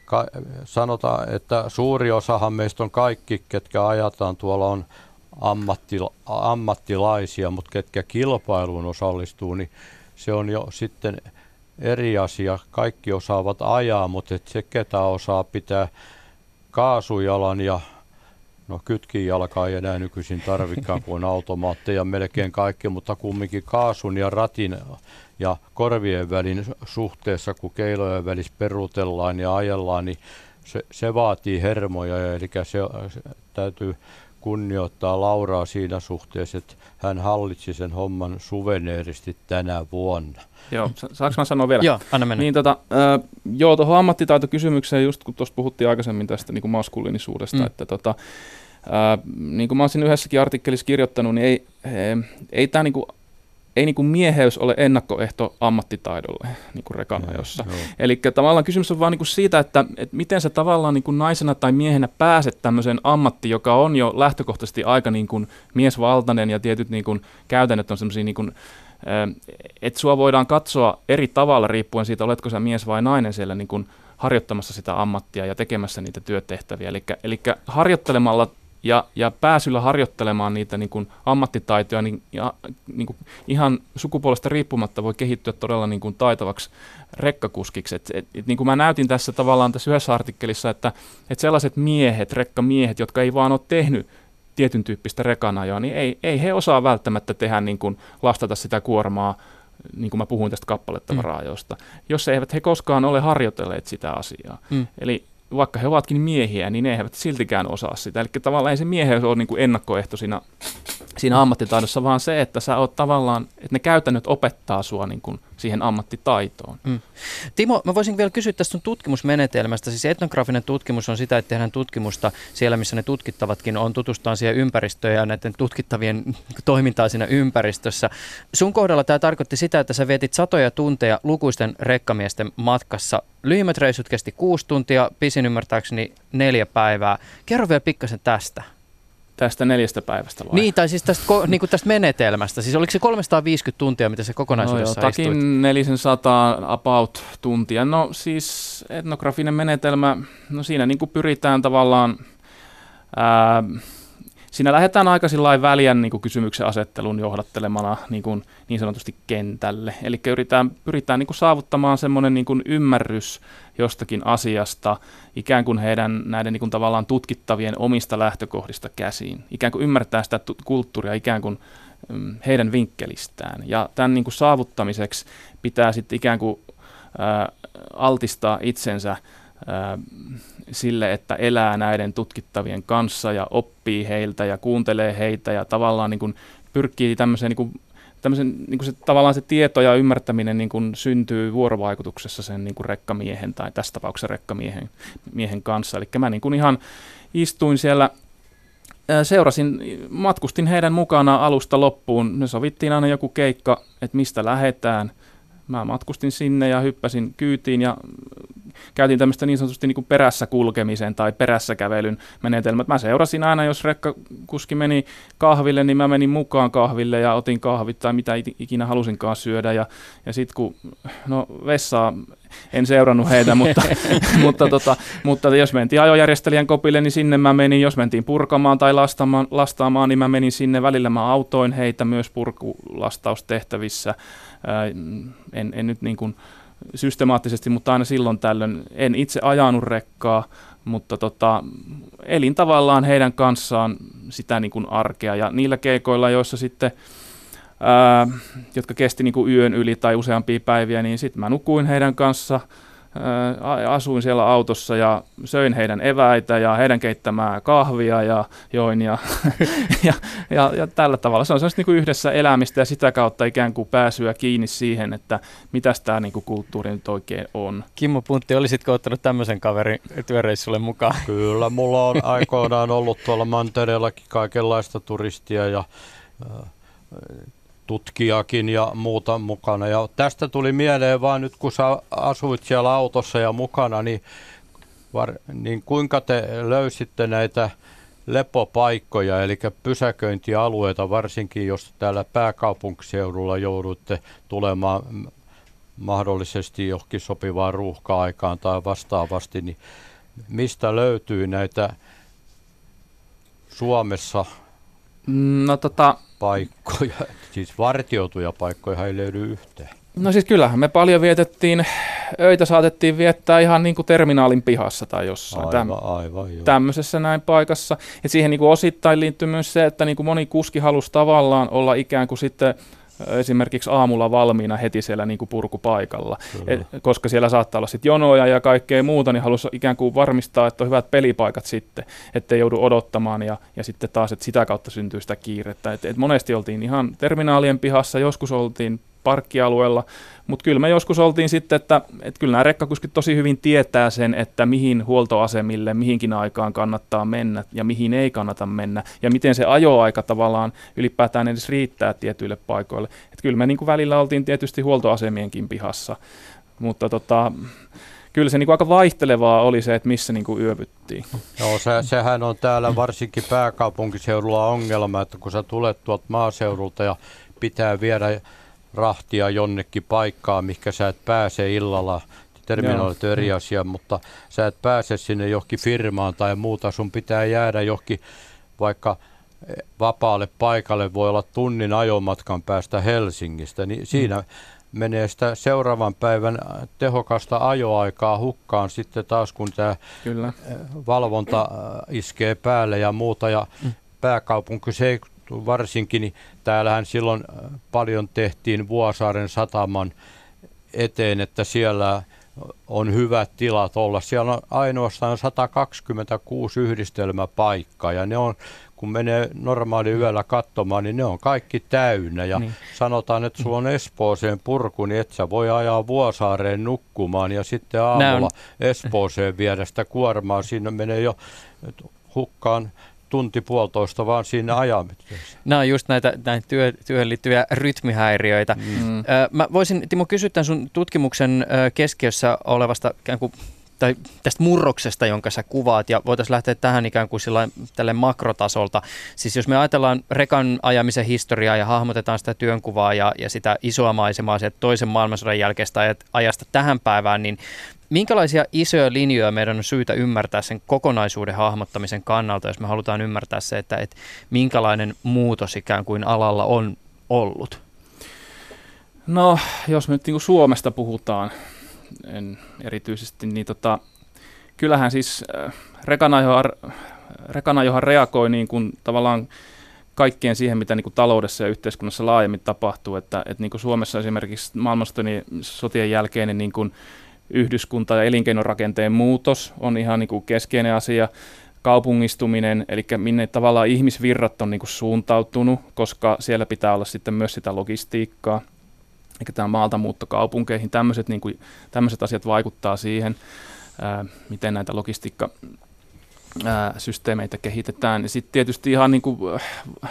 ka, sanotaan, että suuri osahan meistä on kaikki, ketkä ajataan tuolla on ammattila, ammattilaisia, mutta ketkä kilpailuun osallistuu, niin se on jo sitten eri asia. Kaikki osaavat ajaa, mutta et se, ketä osaa pitää kaasujalan ja no kytkinjalkaa ei enää nykyisin tarvikaan, kun on automaatteja melkein kaikki, mutta kumminkin kaasun ja ratin ja korvien välin suhteessa, kun keilojen välissä perutellaan ja ajellaan, niin se, se vaatii hermoja, eli se, se täytyy kunnioittaa Lauraa siinä suhteessa, että hän hallitsi sen homman suveneeristi tänä vuonna. Joo, saanko mä sanoa vielä? Joo, anna mennä. Niin, tota, äh, joo, tuohon ammattitaitokysymykseen, just kun tuossa puhuttiin aikaisemmin tästä niin kuin maskuliinisuudesta, mm. että tota, äh, niin kuin mä olisin yhdessäkin artikkelissa kirjoittanut, niin ei, ei, ei tämä niin kuin ei niin kuin mieheys ole ennakkoehto ammattitaidolle niin kuin rekanajossa. Eli tavallaan kysymys on vaan niin kuin siitä, että, että miten sä tavallaan niin kuin naisena tai miehenä pääset tämmöiseen ammattiin, joka on jo lähtökohtaisesti aika niin kuin miesvaltainen ja tietyt niin kuin käytännöt on semmoisia niin kuin, että sua voidaan katsoa eri tavalla riippuen siitä, oletko sä mies vai nainen siellä niin kuin harjoittamassa sitä ammattia ja tekemässä niitä työtehtäviä. Eli harjoittelemalla ja, ja pääsyllä harjoittelemaan niitä niin kuin ammattitaitoja, niin, ja, niin kuin ihan sukupuolesta riippumatta voi kehittyä todella niin kuin taitavaksi rekkakuskiksi. Et, et, et, niin kuin mä näytin tässä tavallaan tässä yhdessä artikkelissa, että, että sellaiset miehet, rekkamiehet, jotka ei vaan ole tehnyt tietyn tyyppistä rekanajoa, niin ei, ei he osaa välttämättä tehdä niin kuin lastata sitä kuormaa, niin kuin mä puhuin tästä kappalettavaraajoista, mm. jos eivät he koskaan ole harjoitelleet sitä asiaa. Mm. Eli vaikka he ovatkin miehiä, niin ne eivät siltikään osaa sitä. Eli tavallaan ei se mieheys ole niin kuin ennakkoehto siinä, siinä ammattitaidossa, vaan se, että sä oot tavallaan, että ne käytännöt opettaa sua niin kuin siihen ammattitaitoon. Mm. Timo, mä voisin vielä kysyä tästä sun tutkimusmenetelmästä. Siis etnograafinen tutkimus on sitä, että tehdään tutkimusta siellä, missä ne tutkittavatkin on, tutustaan siihen ympäristöön ja näiden tutkittavien toimintaa siinä ympäristössä. Sun kohdalla tämä tarkoitti sitä, että sä vietit satoja tunteja lukuisten rekkamiesten matkassa. Lyhimmät reissut kesti kuusi tuntia, pisin ymmärtääkseni neljä päivää. Kerro vielä pikkasen tästä. Tästä neljästä päivästä vai? Niin, tai siis tästä, niin kuin tästä menetelmästä. Siis oliko se 350 tuntia, mitä se kokonaisuudessa no joo, takin 400 about tuntia. No siis etnografinen menetelmä, no siinä niin kuin pyritään tavallaan... Ää, siinä lähdetään aika väliän niin kuin kysymyksen asettelun johdattelemana niin, kuin, niin sanotusti kentälle. Eli pyritään, pyritään niin kuin saavuttamaan semmoinen niin ymmärrys jostakin asiasta ikään kuin heidän näiden niin kuin tavallaan tutkittavien omista lähtökohdista käsiin. Ikään kuin ymmärtää sitä kulttuuria ikään kuin mm, heidän vinkkelistään. Ja tämän niin kuin saavuttamiseksi pitää sitten ikään kuin altistaa itsensä sille, että elää näiden tutkittavien kanssa ja oppii heiltä ja kuuntelee heitä ja tavallaan niin kuin pyrkii tämmöiseen niin kuin tämmöisen, niin kuin se, tavallaan se tieto ja ymmärtäminen niin kuin syntyy vuorovaikutuksessa sen niin kuin rekkamiehen tai tässä tapauksessa rekkamiehen miehen kanssa. Eli mä niin kuin ihan istuin siellä, seurasin, matkustin heidän mukana alusta loppuun. Me sovittiin aina joku keikka, että mistä lähetään. Mä matkustin sinne ja hyppäsin kyytiin ja käytiin tämmöistä niin sanotusti niin kuin perässä kulkemisen tai perässä kävelyn menetelmät. Mä seurasin aina, jos rekkakuski meni kahville, niin mä menin mukaan kahville ja otin kahvit tai mitä ikinä halusinkaan syödä. Ja, ja sitten kun, no vessaa en seurannut heitä, mutta, mutta, tota, mutta jos mentiin ajojärjestelijän kopille, niin sinne mä menin. Jos mentiin purkamaan tai lastaamaan, lastaamaan, niin mä menin sinne. Välillä mä autoin heitä myös purkulastaustehtävissä. en, en nyt niin kuin systemaattisesti, mutta aina silloin tällöin. En itse ajanut rekkaa, mutta tota, elin tavallaan heidän kanssaan sitä niin kuin arkea. Ja niillä keikoilla, joissa sitten ää, jotka kesti niin kuin yön yli tai useampia päiviä, niin sitten mä nukuin heidän kanssa, asuin siellä autossa ja söin heidän eväitä ja heidän keittämää kahvia ja join ja, ja, ja, ja tällä tavalla. Se on sellaista niin kuin yhdessä elämistä ja sitä kautta ikään kuin pääsyä kiinni siihen, että mitä tämä niin kuin kulttuuri nyt oikein on. Kimmo Puntti, olisitko ottanut tämmöisen kaverin työreissulle mukaan? Kyllä, mulla on aikoinaan ollut tuolla mantereellakin kaikenlaista turistia ja tutkijakin ja muuta mukana. Ja tästä tuli mieleen vaan nyt, kun sä asuit siellä autossa ja mukana, niin, var, niin kuinka te löysitte näitä lepopaikkoja, eli pysäköintialueita, varsinkin jos täällä pääkaupunkiseudulla joudutte tulemaan mahdollisesti johonkin sopivaan ruuhka-aikaan tai vastaavasti, niin mistä löytyy näitä Suomessa No tota... Paikkoja, siis vartioituja paikkoja ei löydy yhteen. No siis kyllähän me paljon vietettiin, öitä saatettiin viettää ihan niin kuin terminaalin pihassa tai jossain aivan, täm, aivan, joo. tämmöisessä näin paikassa. Ja siihen niin kuin osittain liittyy myös se, että niin kuin moni kuski halusi tavallaan olla ikään kuin sitten esimerkiksi aamulla valmiina heti siellä niin kuin purkupaikalla, Et, koska siellä saattaa olla sitten jonoja ja kaikkea muuta, niin halusi ikään kuin varmistaa, että on hyvät pelipaikat sitten, ettei joudu odottamaan ja, ja sitten taas, että sitä kautta syntyy sitä kiirettä. Et, et monesti oltiin ihan terminaalien pihassa, joskus oltiin parkkialueella. Mutta kyllä me joskus oltiin sitten, että, että kyllä nämä rekkakuskit tosi hyvin tietää sen, että mihin huoltoasemille, mihinkin aikaan kannattaa mennä ja mihin ei kannata mennä. Ja miten se ajoaika tavallaan ylipäätään edes riittää tietyille paikoille. Että kyllä me niin kuin välillä oltiin tietysti huoltoasemienkin pihassa. Mutta tota, kyllä se niin kuin aika vaihtelevaa oli se, että missä niin kuin yövyttiin. Joo, se, sehän on täällä varsinkin pääkaupunkiseudulla ongelma, että kun sä tulet tuolta maaseudulta ja pitää viedä rahtia jonnekin paikkaan, mikä sä et pääse illalla. Terminaalit on eri mm. asia, mutta sä et pääse sinne johonkin firmaan tai muuta. Sun pitää jäädä johonkin vaikka eh, vapaalle paikalle, voi olla tunnin ajomatkan päästä Helsingistä. Niin siinä mm. menee sitä seuraavan päivän tehokasta ajoaikaa hukkaan sitten taas, kun tämä valvonta eh, iskee päälle ja muuta. Ja mm. pääkaupunki se varsinkin, niin täällähän silloin äh, paljon tehtiin Vuosaaren sataman eteen, että siellä on hyvät tilat olla. Siellä on ainoastaan 126 yhdistelmäpaikkaa ja ne on, kun menee normaali yöllä katsomaan, niin ne on kaikki täynnä. Ja niin. sanotaan, että sulla on Espooseen purku, niin et sä voi ajaa Vuosaareen nukkumaan ja sitten aamulla Espooseen viedä sitä kuormaa. Siinä menee jo hukkaan tunti puolitoista vaan siinä ajamisessa. Nämä on just näitä, näitä työ, työhön liittyviä rytmihäiriöitä. Mm. Ö, mä voisin, Timo, kysyä tämän sun tutkimuksen keskiössä olevasta ikään kuin tai tästä murroksesta, jonka sä kuvaat, ja voitaisiin lähteä tähän ikään kuin sillä, tälle makrotasolta. Siis jos me ajatellaan rekan ajamisen historiaa ja hahmotetaan sitä työnkuvaa ja, ja sitä isoa maisemaa sieltä toisen maailmansodan jälkeistä ajasta tähän päivään, niin Minkälaisia isoja linjoja meidän on syytä ymmärtää sen kokonaisuuden hahmottamisen kannalta, jos me halutaan ymmärtää se, että, että minkälainen muutos ikään kuin alalla on ollut? No, jos me nyt niin kuin Suomesta puhutaan en erityisesti, niin tota, kyllähän siis äh, rekana, rekana, johon reagoi niin kuin tavallaan kaikkeen siihen, mitä niin kuin taloudessa ja yhteiskunnassa laajemmin tapahtuu. Että, että niin kuin Suomessa esimerkiksi maailmansodan sotien jälkeinen niin kuin yhdyskunta- ja elinkeinorakenteen muutos on ihan niin kuin keskeinen asia. Kaupungistuminen, eli minne tavallaan ihmisvirrat on niin kuin suuntautunut, koska siellä pitää olla sitten myös sitä logistiikkaa. Eli tämä maalta muutto kaupunkeihin, tämmöiset, niin kuin, tämmöiset asiat vaikuttaa siihen, ää, miten näitä logistiikka ää, systeemeitä kehitetään. Sitten tietysti ihan niin kuin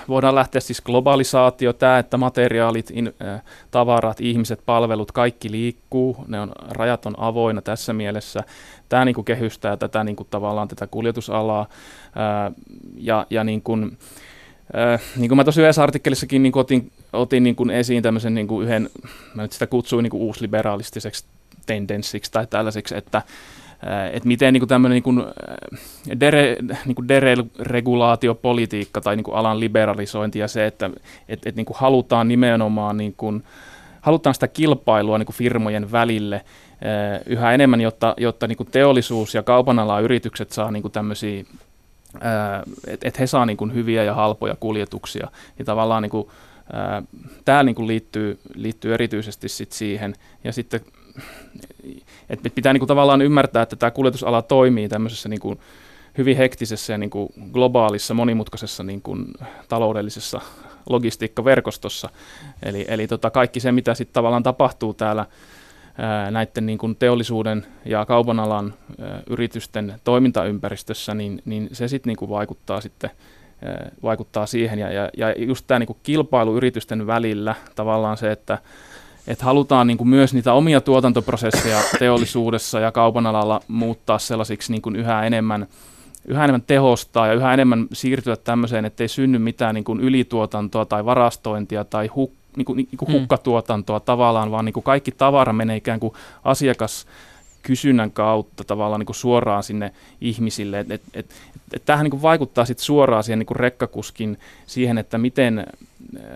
voidaan lähteä siis globalisaatio, tämä, että materiaalit, in, ää, tavarat, ihmiset, palvelut, kaikki liikkuu, ne on, rajat on avoinna tässä mielessä. Tämä niin kuin kehystää tätä niin kuin tavallaan tätä kuljetusalaa ää, ja, ja niin kuin, ää, niin kuin mä tuossa yhdessä artikkelissakin niin otin, otin niin kuin esiin tämmöisen niin kuin yhden, mä nyt sitä kutsuin niin kuin uusliberalistiseksi tendenssiksi tai tällaiseksi, että että miten niin tämmöinen niin dere, niin deregulaatiopolitiikka tai niin alan liberalisointi ja se, että et, et niin halutaan nimenomaan niin kuin, halutaan sitä kilpailua niin firmojen välille yhä enemmän, jotta, jotta niin teollisuus ja kaupan yritykset saa niin tämmöisiä että et he saa niin hyviä ja halpoja kuljetuksia. Ja tavallaan niin tämä niin liittyy, liittyy erityisesti sit siihen. Ja sitten että pitää niin kuin tavallaan ymmärtää, että tämä kuljetusala toimii tämmöisessä niin kuin hyvin hektisessä ja niin kuin globaalissa, monimutkaisessa niin kuin taloudellisessa logistiikkaverkostossa. Eli, eli tota kaikki se, mitä sitten tavallaan tapahtuu täällä ää, näiden niin kuin teollisuuden ja kaupan alan yritysten toimintaympäristössä, niin, niin se sitten niin kuin vaikuttaa sitten vaikuttaa siihen. Ja, ja, ja just tämä niin kilpailu yritysten välillä, tavallaan se, että että halutaan niin kuin myös niitä omia tuotantoprosesseja teollisuudessa ja kaupan alalla muuttaa sellaisiksi niin kuin yhä enemmän yhä enemmän tehostaa ja yhä enemmän siirtyä tämmöiseen, ettei synny mitään niin kuin ylituotantoa tai varastointia tai huk, niin kuin, niin kuin hmm. hukkatuotantoa tavallaan, vaan niin kuin kaikki tavara menee ikään kuin asiakas kysynnän kautta tavallaan niin kuin suoraan sinne ihmisille. Et, et, et, et tämähän niin vaikuttaa sit suoraan siihen niin rekkakuskin siihen, että miten,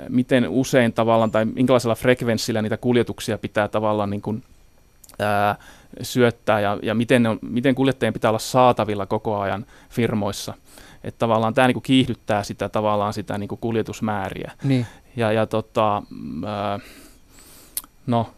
miten usein tavallaan tai minkälaisella frekvenssillä niitä kuljetuksia pitää tavallaan niin kuin, ää, syöttää ja, ja miten, ne on, miten kuljettajien pitää olla saatavilla koko ajan firmoissa. Että tavallaan tämä niin kiihdyttää sitä tavallaan sitä niin kuljetusmääriä. Niin. Ja, ja tota, ää, no,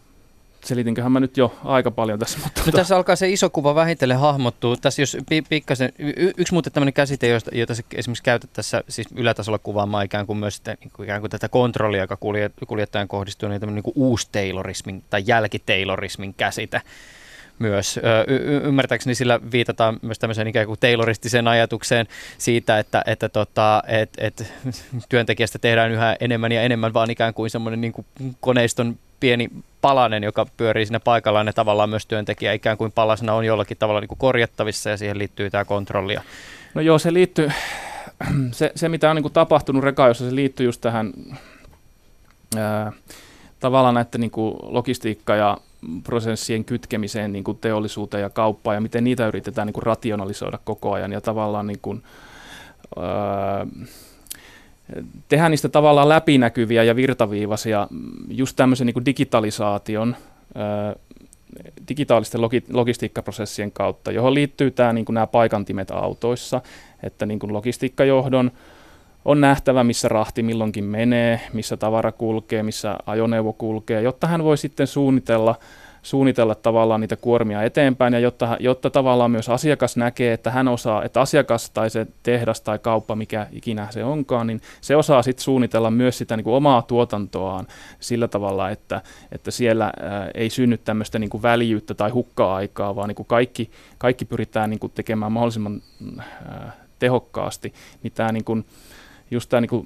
selitinköhän mä nyt jo aika paljon tässä. Mutta no, tota... tässä alkaa se iso kuva vähitellen hahmottua. Tässä jos pi- pikkasen, y- yksi muuten tämmöinen käsite, jota, jota se esimerkiksi käytät tässä siis ylätasolla kuvaamaan ikään kuin myös sitä, niin kuin ikään kuin tätä kontrollia, joka kuljet, kuljettajan kohdistuu, niin tämmöinen niin uusi-taylorismin tai jälki-taylorismin käsite myös. Y- ymmärtääkseni sillä viitataan myös tämmöiseen ikään kuin tayloristiseen ajatukseen siitä, että, että tota, et, et työntekijästä tehdään yhä enemmän ja enemmän, vaan ikään kuin semmoinen niin kuin koneiston pieni palanen, joka pyörii siinä paikallaan ja tavallaan myös työntekijä ikään kuin palasena on jollakin tavalla niin kuin korjattavissa ja siihen liittyy tämä kontrollia. No joo, se liittyy, se, se mitä on niin kuin tapahtunut Rekajossa, se liittyy just tähän ää, tavallaan näiden niin kuin logistiikka- ja prosessien kytkemiseen niin kuin teollisuuteen ja kauppaan ja miten niitä yritetään niin kuin rationalisoida koko ajan ja tavallaan niin kuin, ää, tehdä niistä tavallaan läpinäkyviä ja virtaviivaisia just tämmöisen niin kuin digitalisaation, digitaalisten logi- logistiikkaprosessien kautta, johon liittyy tämä, niin kuin nämä paikantimet autoissa, että niin kuin logistiikkajohdon on nähtävä, missä rahti milloinkin menee, missä tavara kulkee, missä ajoneuvo kulkee, jotta hän voi sitten suunnitella suunnitella tavallaan niitä kuormia eteenpäin ja jotta, jotta tavallaan myös asiakas näkee, että hän osaa, että asiakas tai se tehdas tai kauppa, mikä ikinä se onkaan, niin se osaa sitten suunnitella myös sitä niin kuin omaa tuotantoaan sillä tavalla, että, että siellä ää, ei synny tämmöistä niin kuin väljyyttä tai hukka-aikaa, vaan niin kuin kaikki, kaikki pyritään niin kuin tekemään mahdollisimman ää, tehokkaasti, niin tämä niin kuin, just tämä niin kuin,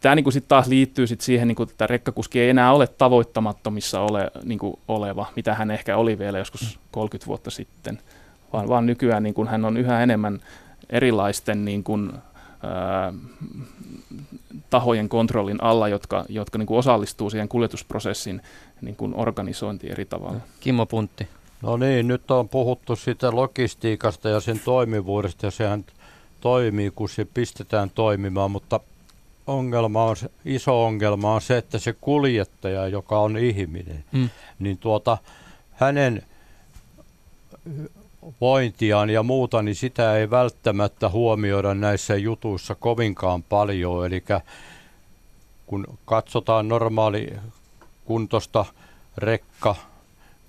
tämä niin sitten taas liittyy sit siihen, niin kuin, että rekkakuski ei enää ole tavoittamattomissa ole, niin kuin oleva, mitä hän ehkä oli vielä joskus 30 vuotta sitten, vaan, vaan nykyään niin kuin hän on yhä enemmän erilaisten niin kuin, ää, tahojen kontrollin alla, jotka, jotka niin kuin osallistuu siihen kuljetusprosessin niin kuin organisointiin eri tavalla. Kimmo Puntti. No niin, nyt on puhuttu siitä logistiikasta ja sen toimivuudesta ja sehän toimii, kun se pistetään toimimaan, mutta ongelma on, iso ongelma on se, että se kuljettaja, joka on ihminen, mm. niin tuota, hänen vointiaan ja muuta, niin sitä ei välttämättä huomioida näissä jutuissa kovinkaan paljon. Eli kun katsotaan normaali kuntosta rekka,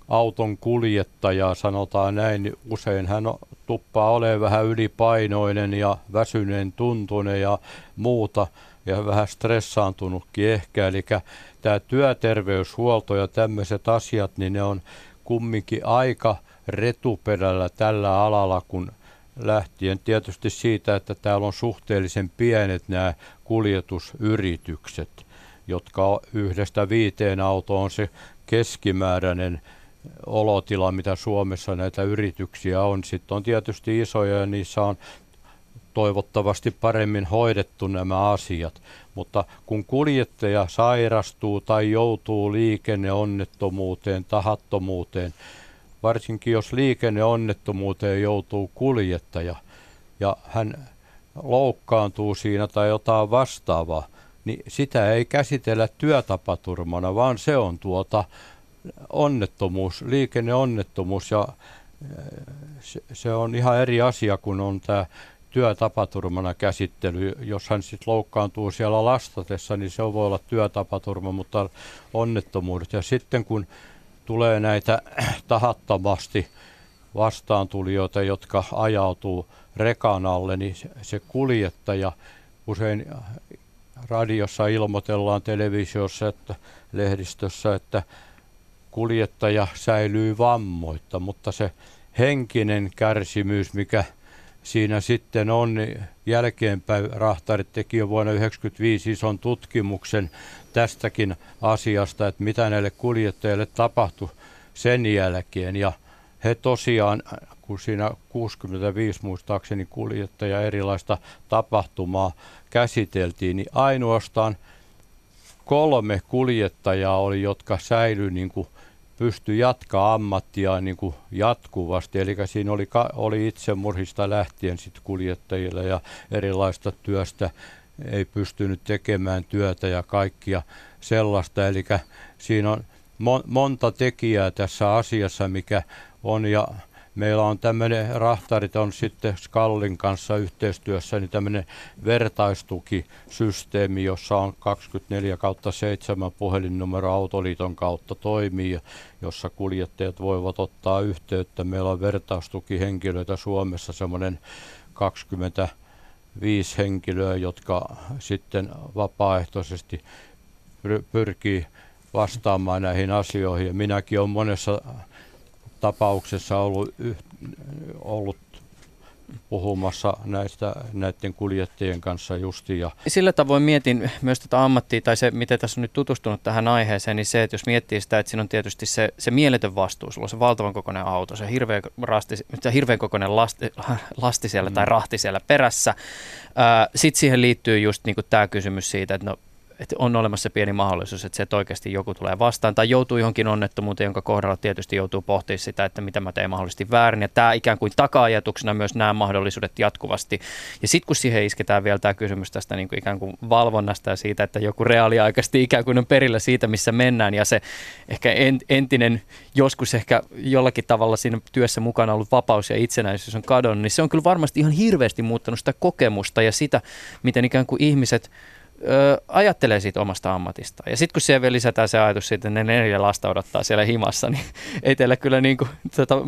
auton kuljettajaa, sanotaan näin, niin usein hän tuppaa olemaan vähän ylipainoinen ja väsyneen tuntunen ja muuta ja vähän stressaantunutkin ehkä. Eli tämä työterveyshuolto ja tämmöiset asiat, niin ne on kumminkin aika retuperällä tällä alalla, kun lähtien tietysti siitä, että täällä on suhteellisen pienet nämä kuljetusyritykset, jotka yhdestä viiteen auto on se keskimääräinen olotila, mitä Suomessa näitä yrityksiä on. Sitten on tietysti isoja ja niissä on toivottavasti paremmin hoidettu nämä asiat. Mutta kun kuljettaja sairastuu tai joutuu liikenneonnettomuuteen, tahattomuuteen, varsinkin jos liikenneonnettomuuteen joutuu kuljettaja ja hän loukkaantuu siinä tai jotain vastaavaa, niin sitä ei käsitellä työtapaturmana, vaan se on tuota onnettomuus, liikenneonnettomuus ja se, se on ihan eri asia, kun on tämä työtapaturmana käsittely. Jos hän sitten loukkaantuu siellä lastatessa, niin se voi olla työtapaturma, mutta onnettomuudet. Ja sitten kun tulee näitä tahattomasti vastaantulijoita, jotka ajautuu rekan alle, niin se kuljettaja usein radiossa ilmoitellaan televisiossa, että lehdistössä, että kuljettaja säilyy vammoitta, mutta se henkinen kärsimys, mikä siinä sitten on, niin jälkeenpäin rahtarit teki jo vuonna 1995 ison tutkimuksen tästäkin asiasta, että mitä näille kuljettajille tapahtui sen jälkeen. Ja he tosiaan, kun siinä 65 muistaakseni kuljettaja erilaista tapahtumaa käsiteltiin, niin ainoastaan kolme kuljettajaa oli, jotka säilyi niin kuin pystyi jatkaa ammattiaan niin kuin jatkuvasti. Eli siinä oli, oli itsemurhista lähtien sit kuljettajilla ja erilaista työstä ei pystynyt tekemään työtä ja kaikkia sellaista. Eli siinä on monta tekijää tässä asiassa, mikä on ja meillä on tämmöinen, rahtarit on sitten Skallin kanssa yhteistyössä, niin tämmöinen vertaistukisysteemi, jossa on 24 kautta 7 puhelinnumero Autoliiton kautta toimii, jossa kuljettajat voivat ottaa yhteyttä. Meillä on vertaistukihenkilöitä Suomessa semmoinen 25 henkilöä, jotka sitten vapaaehtoisesti pyrkii vastaamaan näihin asioihin. Minäkin olen monessa tapauksessa ollut, ollut puhumassa näistä, näiden kuljettajien kanssa justi. Ja Sillä tavoin mietin myös tätä ammattia, tai se, miten tässä on nyt tutustunut tähän aiheeseen, niin se, että jos miettii sitä, että siinä on tietysti se, se mieletön vastuu, sulla on se valtavan kokoinen auto, se hirveän, rasti, se hirveän kokoinen lasti, lasti siellä mm. tai rahti siellä perässä. Sitten siihen liittyy just niin tämä kysymys siitä, että no että on olemassa pieni mahdollisuus, että se että oikeasti joku tulee vastaan tai joutuu johonkin onnettomuuteen, jonka kohdalla tietysti joutuu pohtimaan sitä, että mitä mä teen mahdollisesti väärin. Ja tämä ikään kuin taka-ajatuksena myös nämä mahdollisuudet jatkuvasti. Ja sitten kun siihen isketään vielä tämä kysymys tästä niin kuin ikään kuin valvonnasta ja siitä, että joku reaaliaikaisesti ikään kuin on perillä siitä, missä mennään ja se ehkä entinen, joskus ehkä jollakin tavalla siinä työssä mukana ollut vapaus ja itsenäisyys on kadonnut, niin se on kyllä varmasti ihan hirveästi muuttanut sitä kokemusta ja sitä, miten ikään kuin ihmiset – ö, ajattelee siitä omasta ammatista. Ja sitten kun siellä vielä lisätään se ajatus siitä, että ne neljä lasta odottaa siellä himassa, niin ei teillä kyllä niin kuin, tota,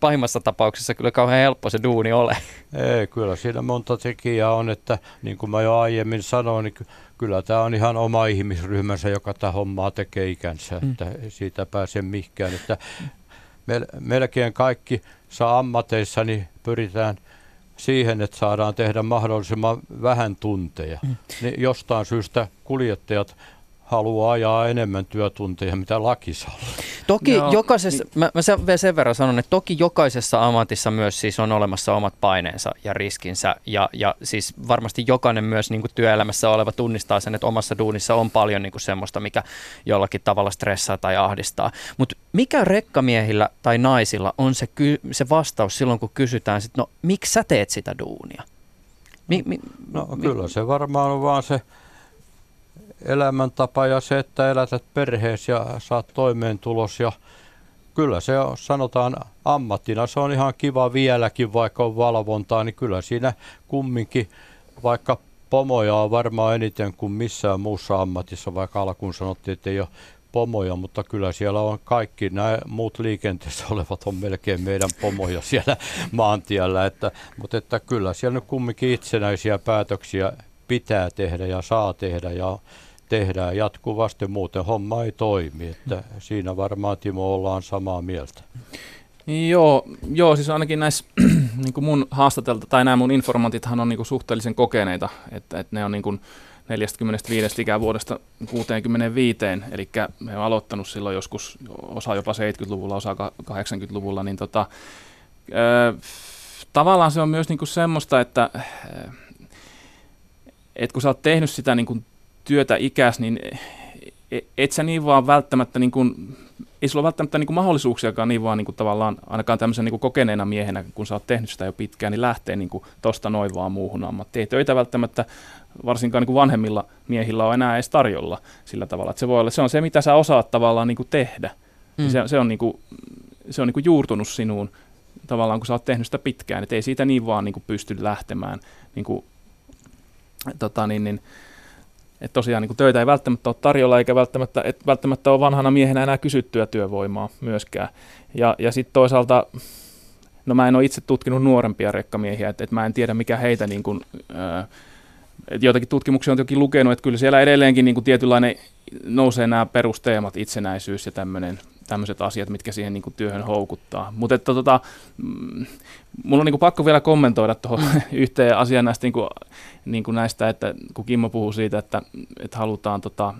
pahimmassa tapauksessa kyllä kauhean helppo se duuni ole. Ei, kyllä siinä monta tekijää on, että niin kuin mä jo aiemmin sanoin, niin kyllä tämä on ihan oma ihmisryhmänsä, joka tämä hommaa tekee ikänsä, mm. että siitä pääse mihinkään. Että melkein kaikki saa ammateissa, niin pyritään – siihen, että saadaan tehdä mahdollisimman vähän tunteja. Mm. Niin jostain syystä kuljettajat haluaa ajaa enemmän työtunteja, mitä laki saa. Toki no, jokaisessa, niin. mä, mä sen, sen verran sanon, että toki jokaisessa ammatissa myös siis on olemassa omat paineensa ja riskinsä. Ja, ja siis varmasti jokainen myös niin kuin työelämässä oleva tunnistaa sen, että omassa duunissa on paljon niin kuin semmoista, mikä jollakin tavalla stressaa tai ahdistaa. Mutta mikä rekkamiehillä tai naisilla on se, ky- se vastaus silloin, kun kysytään, sit, no miksi sä teet sitä duunia? Mi- mi- no mi- kyllä se varmaan on vaan se elämäntapa ja se, että elätät perheessä ja saat toimeentulos ja kyllä se on, sanotaan ammattina, se on ihan kiva vieläkin, vaikka on valvontaa, niin kyllä siinä kumminkin, vaikka pomoja on varmaan eniten kuin missään muussa ammatissa, vaikka alkuun sanottiin, että ei ole pomoja, mutta kyllä siellä on kaikki. Nämä muut liikenteessä olevat on melkein meidän pomoja siellä maantiellä, että, mutta että kyllä siellä nyt kumminkin itsenäisiä päätöksiä pitää tehdä ja saa tehdä ja tehdään jatkuvasti, muuten homma ei toimi. Että siinä varmaan Timo ollaan samaa mieltä. Joo, joo siis ainakin näissä niin kuin mun haastatelta, tai nämä mun informantithan on niin kuin suhteellisen kokeneita, että, että ne on niin kuin 45 ikävuodesta 65, eli me on aloittanut silloin joskus, osa jopa 70-luvulla, osa 80-luvulla, niin tota, ö, tavallaan se on myös niin kuin semmoista, että, että kun sä oot tehnyt sitä niin kuin työtä ikäs, niin e, et sä niin vaan välttämättä niin kuin ei sulla välttämättä niin kuin mahdollisuuksiakaan niin vaan niin kuin tavallaan ainakaan tämmöisen niin kuin kokeneena miehenä, kun sä oot tehnyt sitä jo pitkään, niin lähtee niin kuin tosta noin vaan muuhun ammattiin. Ei töitä välttämättä varsinkaan niin kuin vanhemmilla miehillä on enää edes tarjolla sillä tavalla, että se voi olla, se on se, mitä sä osaat tavallaan niin kuin tehdä. Mm. Se, se on, niin kuin, se on niin kuin juurtunut sinuun tavallaan, kun sä oot tehnyt sitä pitkään, että ei siitä niin vaan niin kuin pysty lähtemään. Niin kuin, tota, niin, niin, että tosiaan niin töitä ei välttämättä ole tarjolla, eikä välttämättä, et välttämättä ole vanhana miehenä enää kysyttyä työvoimaa myöskään. Ja, ja sitten toisaalta, no mä en ole itse tutkinut nuorempia rekkamiehiä, että et mä en tiedä mikä heitä niin kuin, ää, et joitakin tutkimuksia on toki lukenut, että kyllä siellä edelleenkin niin kuin tietynlainen nousee nämä perusteemat, itsenäisyys ja tämmöinen tämmöiset asiat, mitkä siihen niin kuin työhön houkuttaa. Mutta että tota, mm, mulla on niin kuin pakko vielä kommentoida tuohon yhteen asiaan näistä, niin kuin, niin kuin näistä, että kun Kimmo puhuu siitä, että, että halutaan tota,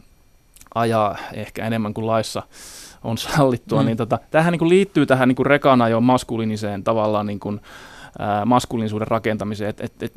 ajaa ehkä enemmän kuin laissa on sallittua, mm. niin tota, tähän niin kuin liittyy tähän niin kuin rekana jo maskuliiniseen tavallaan niin kuin, maskuliinisuuden rakentamiseen. Et, et, et,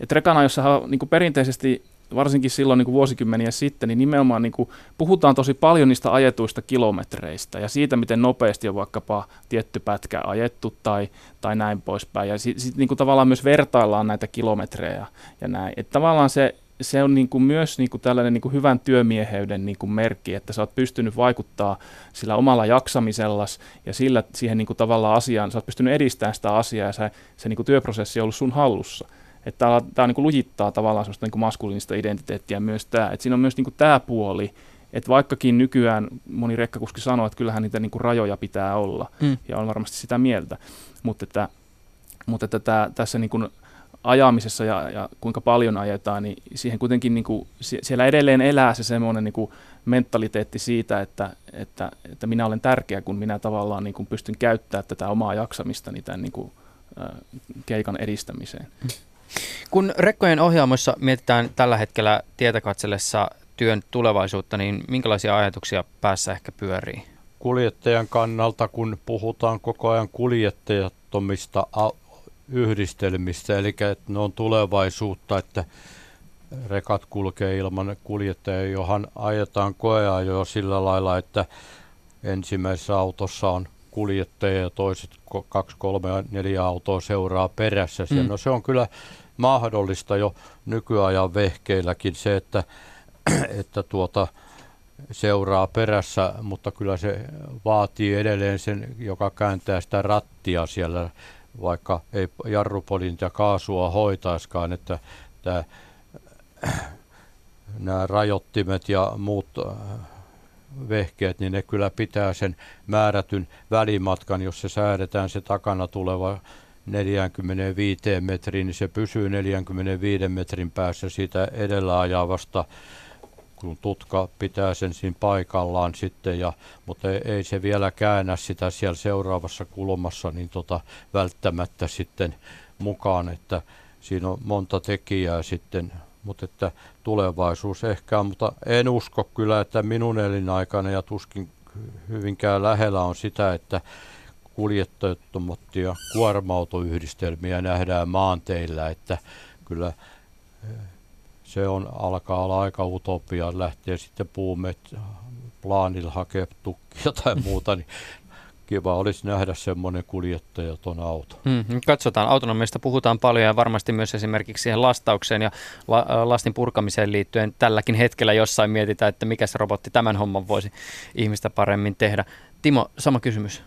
et rekana, jossa niin kuin perinteisesti varsinkin silloin niin kuin vuosikymmeniä sitten, niin nimenomaan niin kuin puhutaan tosi paljon niistä ajetuista kilometreistä ja siitä, miten nopeasti on vaikkapa tietty pätkä ajettu tai, tai näin poispäin. Ja sitten sit, niin tavallaan myös vertaillaan näitä kilometrejä ja näin. Että tavallaan se, se on niin kuin myös niin kuin tällainen niin kuin hyvän työmieheyden niin kuin merkki, että sä oot pystynyt vaikuttaa sillä omalla jaksamisellas ja sillä siihen niin kuin tavallaan asiaan, sä oot pystynyt edistämään sitä asiaa ja se, se niin kuin työprosessi on ollut sun hallussa. Että tämä, tämä niin kuin lujittaa tavallaan sellaista niin kuin maskuliinista identiteettiä myös tämä. Että siinä on myös niin kuin tämä puoli, että vaikkakin nykyään moni rekkakuski sanoo, että kyllähän niitä niin kuin rajoja pitää olla, mm. ja on varmasti sitä mieltä, mutta, että, mutta että tämä, tässä niin kuin ajamisessa ja, ja kuinka paljon ajetaan, niin siihen kuitenkin niin kuin, siellä edelleen elää se semmoinen niin kuin mentaliteetti siitä, että, että, että minä olen tärkeä, kun minä tavallaan niin kuin pystyn käyttämään tätä omaa jaksamistani tämän niin kuin, keikan edistämiseen. Mm. Kun rekkojen ohjaamoissa mietitään tällä hetkellä tietä katsellessa työn tulevaisuutta, niin minkälaisia ajatuksia päässä ehkä pyörii? Kuljettajan kannalta, kun puhutaan koko ajan kuljettajattomista yhdistelmistä, eli että ne on tulevaisuutta, että rekat kulkee ilman kuljettajaa, johon ajetaan koeajoja sillä lailla, että ensimmäisessä autossa on kuljettaja ja toiset kaksi, kolme, neljä autoa seuraa perässä. Mm. No se on kyllä mahdollista jo nykyajan vehkeilläkin se, että, että tuota, seuraa perässä, mutta kyllä se vaatii edelleen sen, joka kääntää sitä rattia siellä, vaikka ei jarrupolinta ja kaasua hoitaiskaan, että tämä, nämä rajoittimet ja muut vehkeet, niin ne kyllä pitää sen määrätyn välimatkan, jos se säädetään se takana tuleva 45 metriin, niin se pysyy 45 metrin päässä siitä edellä ajavasta, kun tutka pitää sen siinä paikallaan sitten, ja, mutta ei, ei se vielä käännä sitä siellä seuraavassa kulmassa niin tota, välttämättä sitten mukaan, että siinä on monta tekijää sitten mutta että tulevaisuus ehkä on, mutta en usko kyllä, että minun elinaikana ja tuskin hyvinkään lähellä on sitä, että kuljettajattomat ja kuorma-autoyhdistelmiä nähdään maanteillä, että kyllä eh, se on, alkaa olla aika utopia lähteä sitten puumet plaanilla hakea tukkia tai muuta, niin kiva olisi nähdä semmoinen kuljettajaton auto. Mm, katsotaan, autonomiasta puhutaan paljon ja varmasti myös esimerkiksi siihen lastaukseen ja la, lastin purkamiseen liittyen tälläkin hetkellä jossain mietitään, että mikä se robotti tämän homman voisi ihmistä paremmin tehdä. Timo, sama kysymys.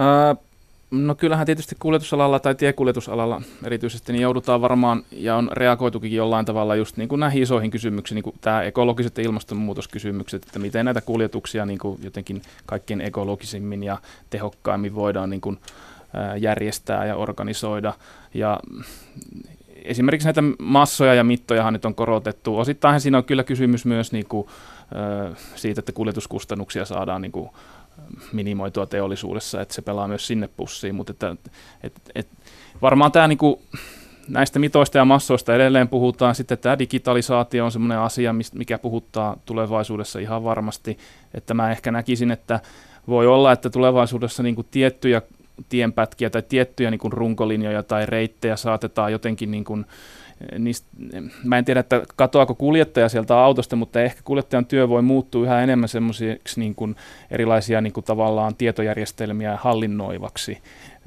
Äh, No kyllähän tietysti kuljetusalalla tai tiekuljetusalalla erityisesti niin joudutaan varmaan ja on reagoitukin jollain tavalla just niin kuin näihin isoihin kysymyksiin, niin kuin tämä ekologiset ja ilmastonmuutoskysymykset, että miten näitä kuljetuksia niin kuin jotenkin kaikkien ekologisimmin ja tehokkaimmin voidaan niin kuin, järjestää ja organisoida. Ja esimerkiksi näitä massoja ja mittojahan nyt on korotettu. Osittain siinä on kyllä kysymys myös niin kuin, siitä, että kuljetuskustannuksia saadaan niin kuin, minimoitua teollisuudessa, että se pelaa myös sinne pussiin, mutta että, et, et, varmaan tämä niinku, näistä mitoista ja massoista edelleen puhutaan. Sitten tämä digitalisaatio on semmoinen asia, mikä puhuttaa tulevaisuudessa ihan varmasti. Että mä ehkä näkisin, että voi olla, että tulevaisuudessa niin kuin tiettyjä tienpätkiä tai tiettyjä niin kuin runkolinjoja tai reittejä saatetaan jotenkin niin kuin, niistä, mä en tiedä, että katoako kuljettaja sieltä autosta, mutta ehkä kuljettajan työ voi muuttua yhä enemmän semmoisiksi niin kuin erilaisia niin kuin tavallaan tietojärjestelmiä hallinnoivaksi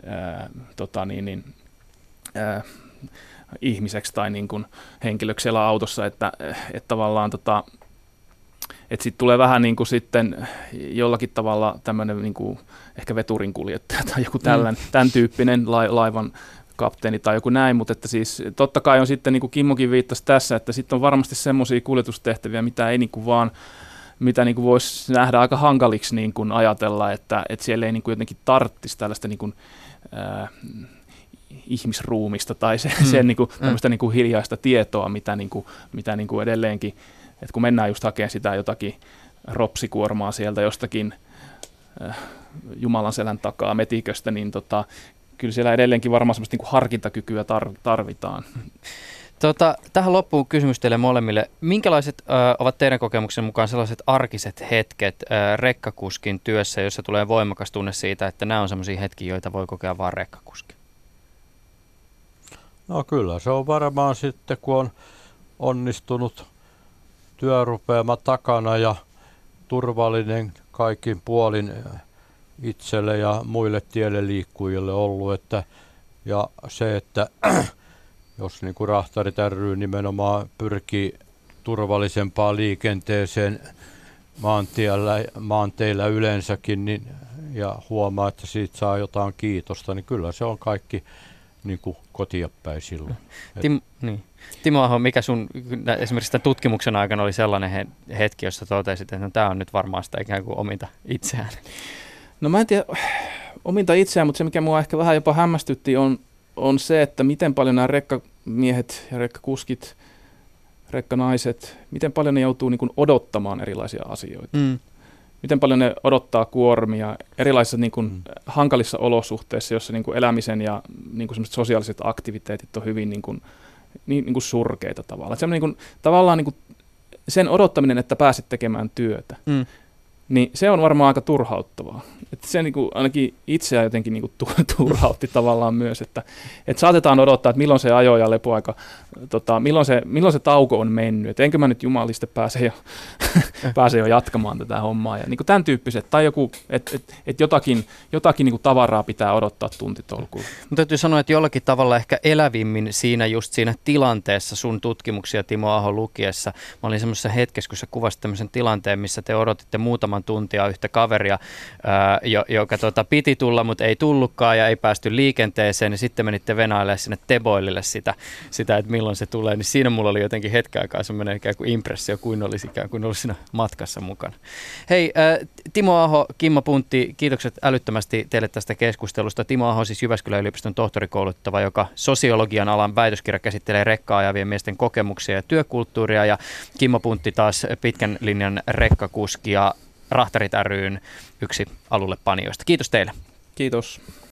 ää, tota niin, niin, ää, ihmiseksi tai niin kuin henkilöksi siellä autossa, että, että tavallaan tota, että sitten tulee vähän niin kuin sitten jollakin tavalla tämmöinen niin kuin ehkä veturin kuljettaja tai joku tällän, mm. tämän tyyppinen la, laivan kapteeni tai joku näin, mutta että siis totta kai on sitten, niin kuin Kimmokin viittasi tässä, että sitten on varmasti semmoisia kuljetustehtäviä, mitä ei niin kuin vaan mitä niin kuin voisi nähdä aika hankaliksi niin kuin ajatella, että, että siellä ei niin kuin jotenkin tarttisi tällaista niin kuin, äh, ihmisruumista tai se, mm. sen niin kuin, mm. niin kuin hiljaista tietoa, mitä, niin kuin, mitä niin kuin edelleenkin, että kun mennään just hakemaan sitä jotakin ropsikuormaa sieltä jostakin äh, Jumalan selän takaa metiköstä, niin tota, kyllä siellä edelleenkin varmaan semmoista niin kuin harkintakykyä tar- tarvitaan. Tota, tähän loppuun kysymys teille molemmille. Minkälaiset ö, ovat teidän kokemuksen mukaan sellaiset arkiset hetket ö, rekkakuskin työssä, jossa tulee voimakas tunne siitä, että nämä on sellaisia hetkiä, joita voi kokea vain rekkakuski? No kyllä, se on varmaan sitten, kun on onnistunut työrupeama takana ja turvallinen kaikin puolin itselle ja muille tielle liikkujille ollut. Että, ja se, että jos niin kuin rahtarit ry nimenomaan pyrkii turvallisempaan liikenteeseen maantiellä, maanteillä yleensäkin niin, ja huomaa, että siitä saa jotain kiitosta, niin kyllä se on kaikki niin kuin kotia päin silloin. Tim, niin. Timo Aho, mikä sun esimerkiksi tämän tutkimuksen aikana oli sellainen hetki, jossa totesit, että no, tämä on nyt varmaan sitä ikään kuin ominta itseään? No mä en tiedä ominta itseään, mutta se mikä mua ehkä vähän jopa hämmästytti on, on se, että miten paljon nämä rekkamiehet ja rekkakuskit, rekkanaiset, miten paljon ne joutuu niin kuin odottamaan erilaisia asioita. Mm. Miten paljon ne odottaa kuormia erilaisissa niin kuin mm. hankalissa olosuhteissa, joissa niin kuin elämisen ja niin kuin sosiaaliset aktiviteetit on hyvin niin kuin, niin, niin kuin surkeita tavallaan. Niin kuin, tavallaan niin kuin sen odottaminen, että pääset tekemään työtä, mm. Niin se on varmaan aika turhauttavaa. Että se niin kuin, ainakin itseä jotenkin niin kuin, turhautti tavallaan myös, että, että saatetaan odottaa, että milloin se ajo ja lepoaika, tota, milloin, se, milloin se tauko on mennyt, että enkö mä nyt jumaliste pääse jo, pääse jo jatkamaan tätä hommaa. Ja niin kuin tämän tyyppiset, tai joku, että et, et jotakin, jotakin niin kuin tavaraa pitää odottaa tuntitolkuun. Mutta täytyy sanoa, että jollakin tavalla ehkä elävimmin siinä just siinä tilanteessa sun tutkimuksia Timo Aho lukiessa. Mä olin semmoisessa hetkessä, kun sä kuvasit tämmöisen tilanteen, missä te odotitte muutaman tuntia yhtä kaveria, ää, jo, joka tota, piti tulla, mutta ei tullutkaan ja ei päästy liikenteeseen, niin sitten menitte venailemaan sinne Teboilille sitä, sitä, että milloin se tulee, niin siinä mulla oli jotenkin hetken aikaa semmoinen ikään kuin impressio, kuin olisi ikään kuin ollut siinä matkassa mukana. Hei, äh, Timo Aho, Kimmo Puntti, kiitokset älyttömästi teille tästä keskustelusta. Timo Aho, siis Jyväskylän yliopiston tohtorikouluttava, joka sosiologian alan väitöskirja käsittelee rekkaa ajavien miesten kokemuksia ja työkulttuuria, ja Kimmo Puntti taas pitkän linjan rekkakuski ja Rahtarit ryn yksi alulle panijoista. Kiitos teille. Kiitos.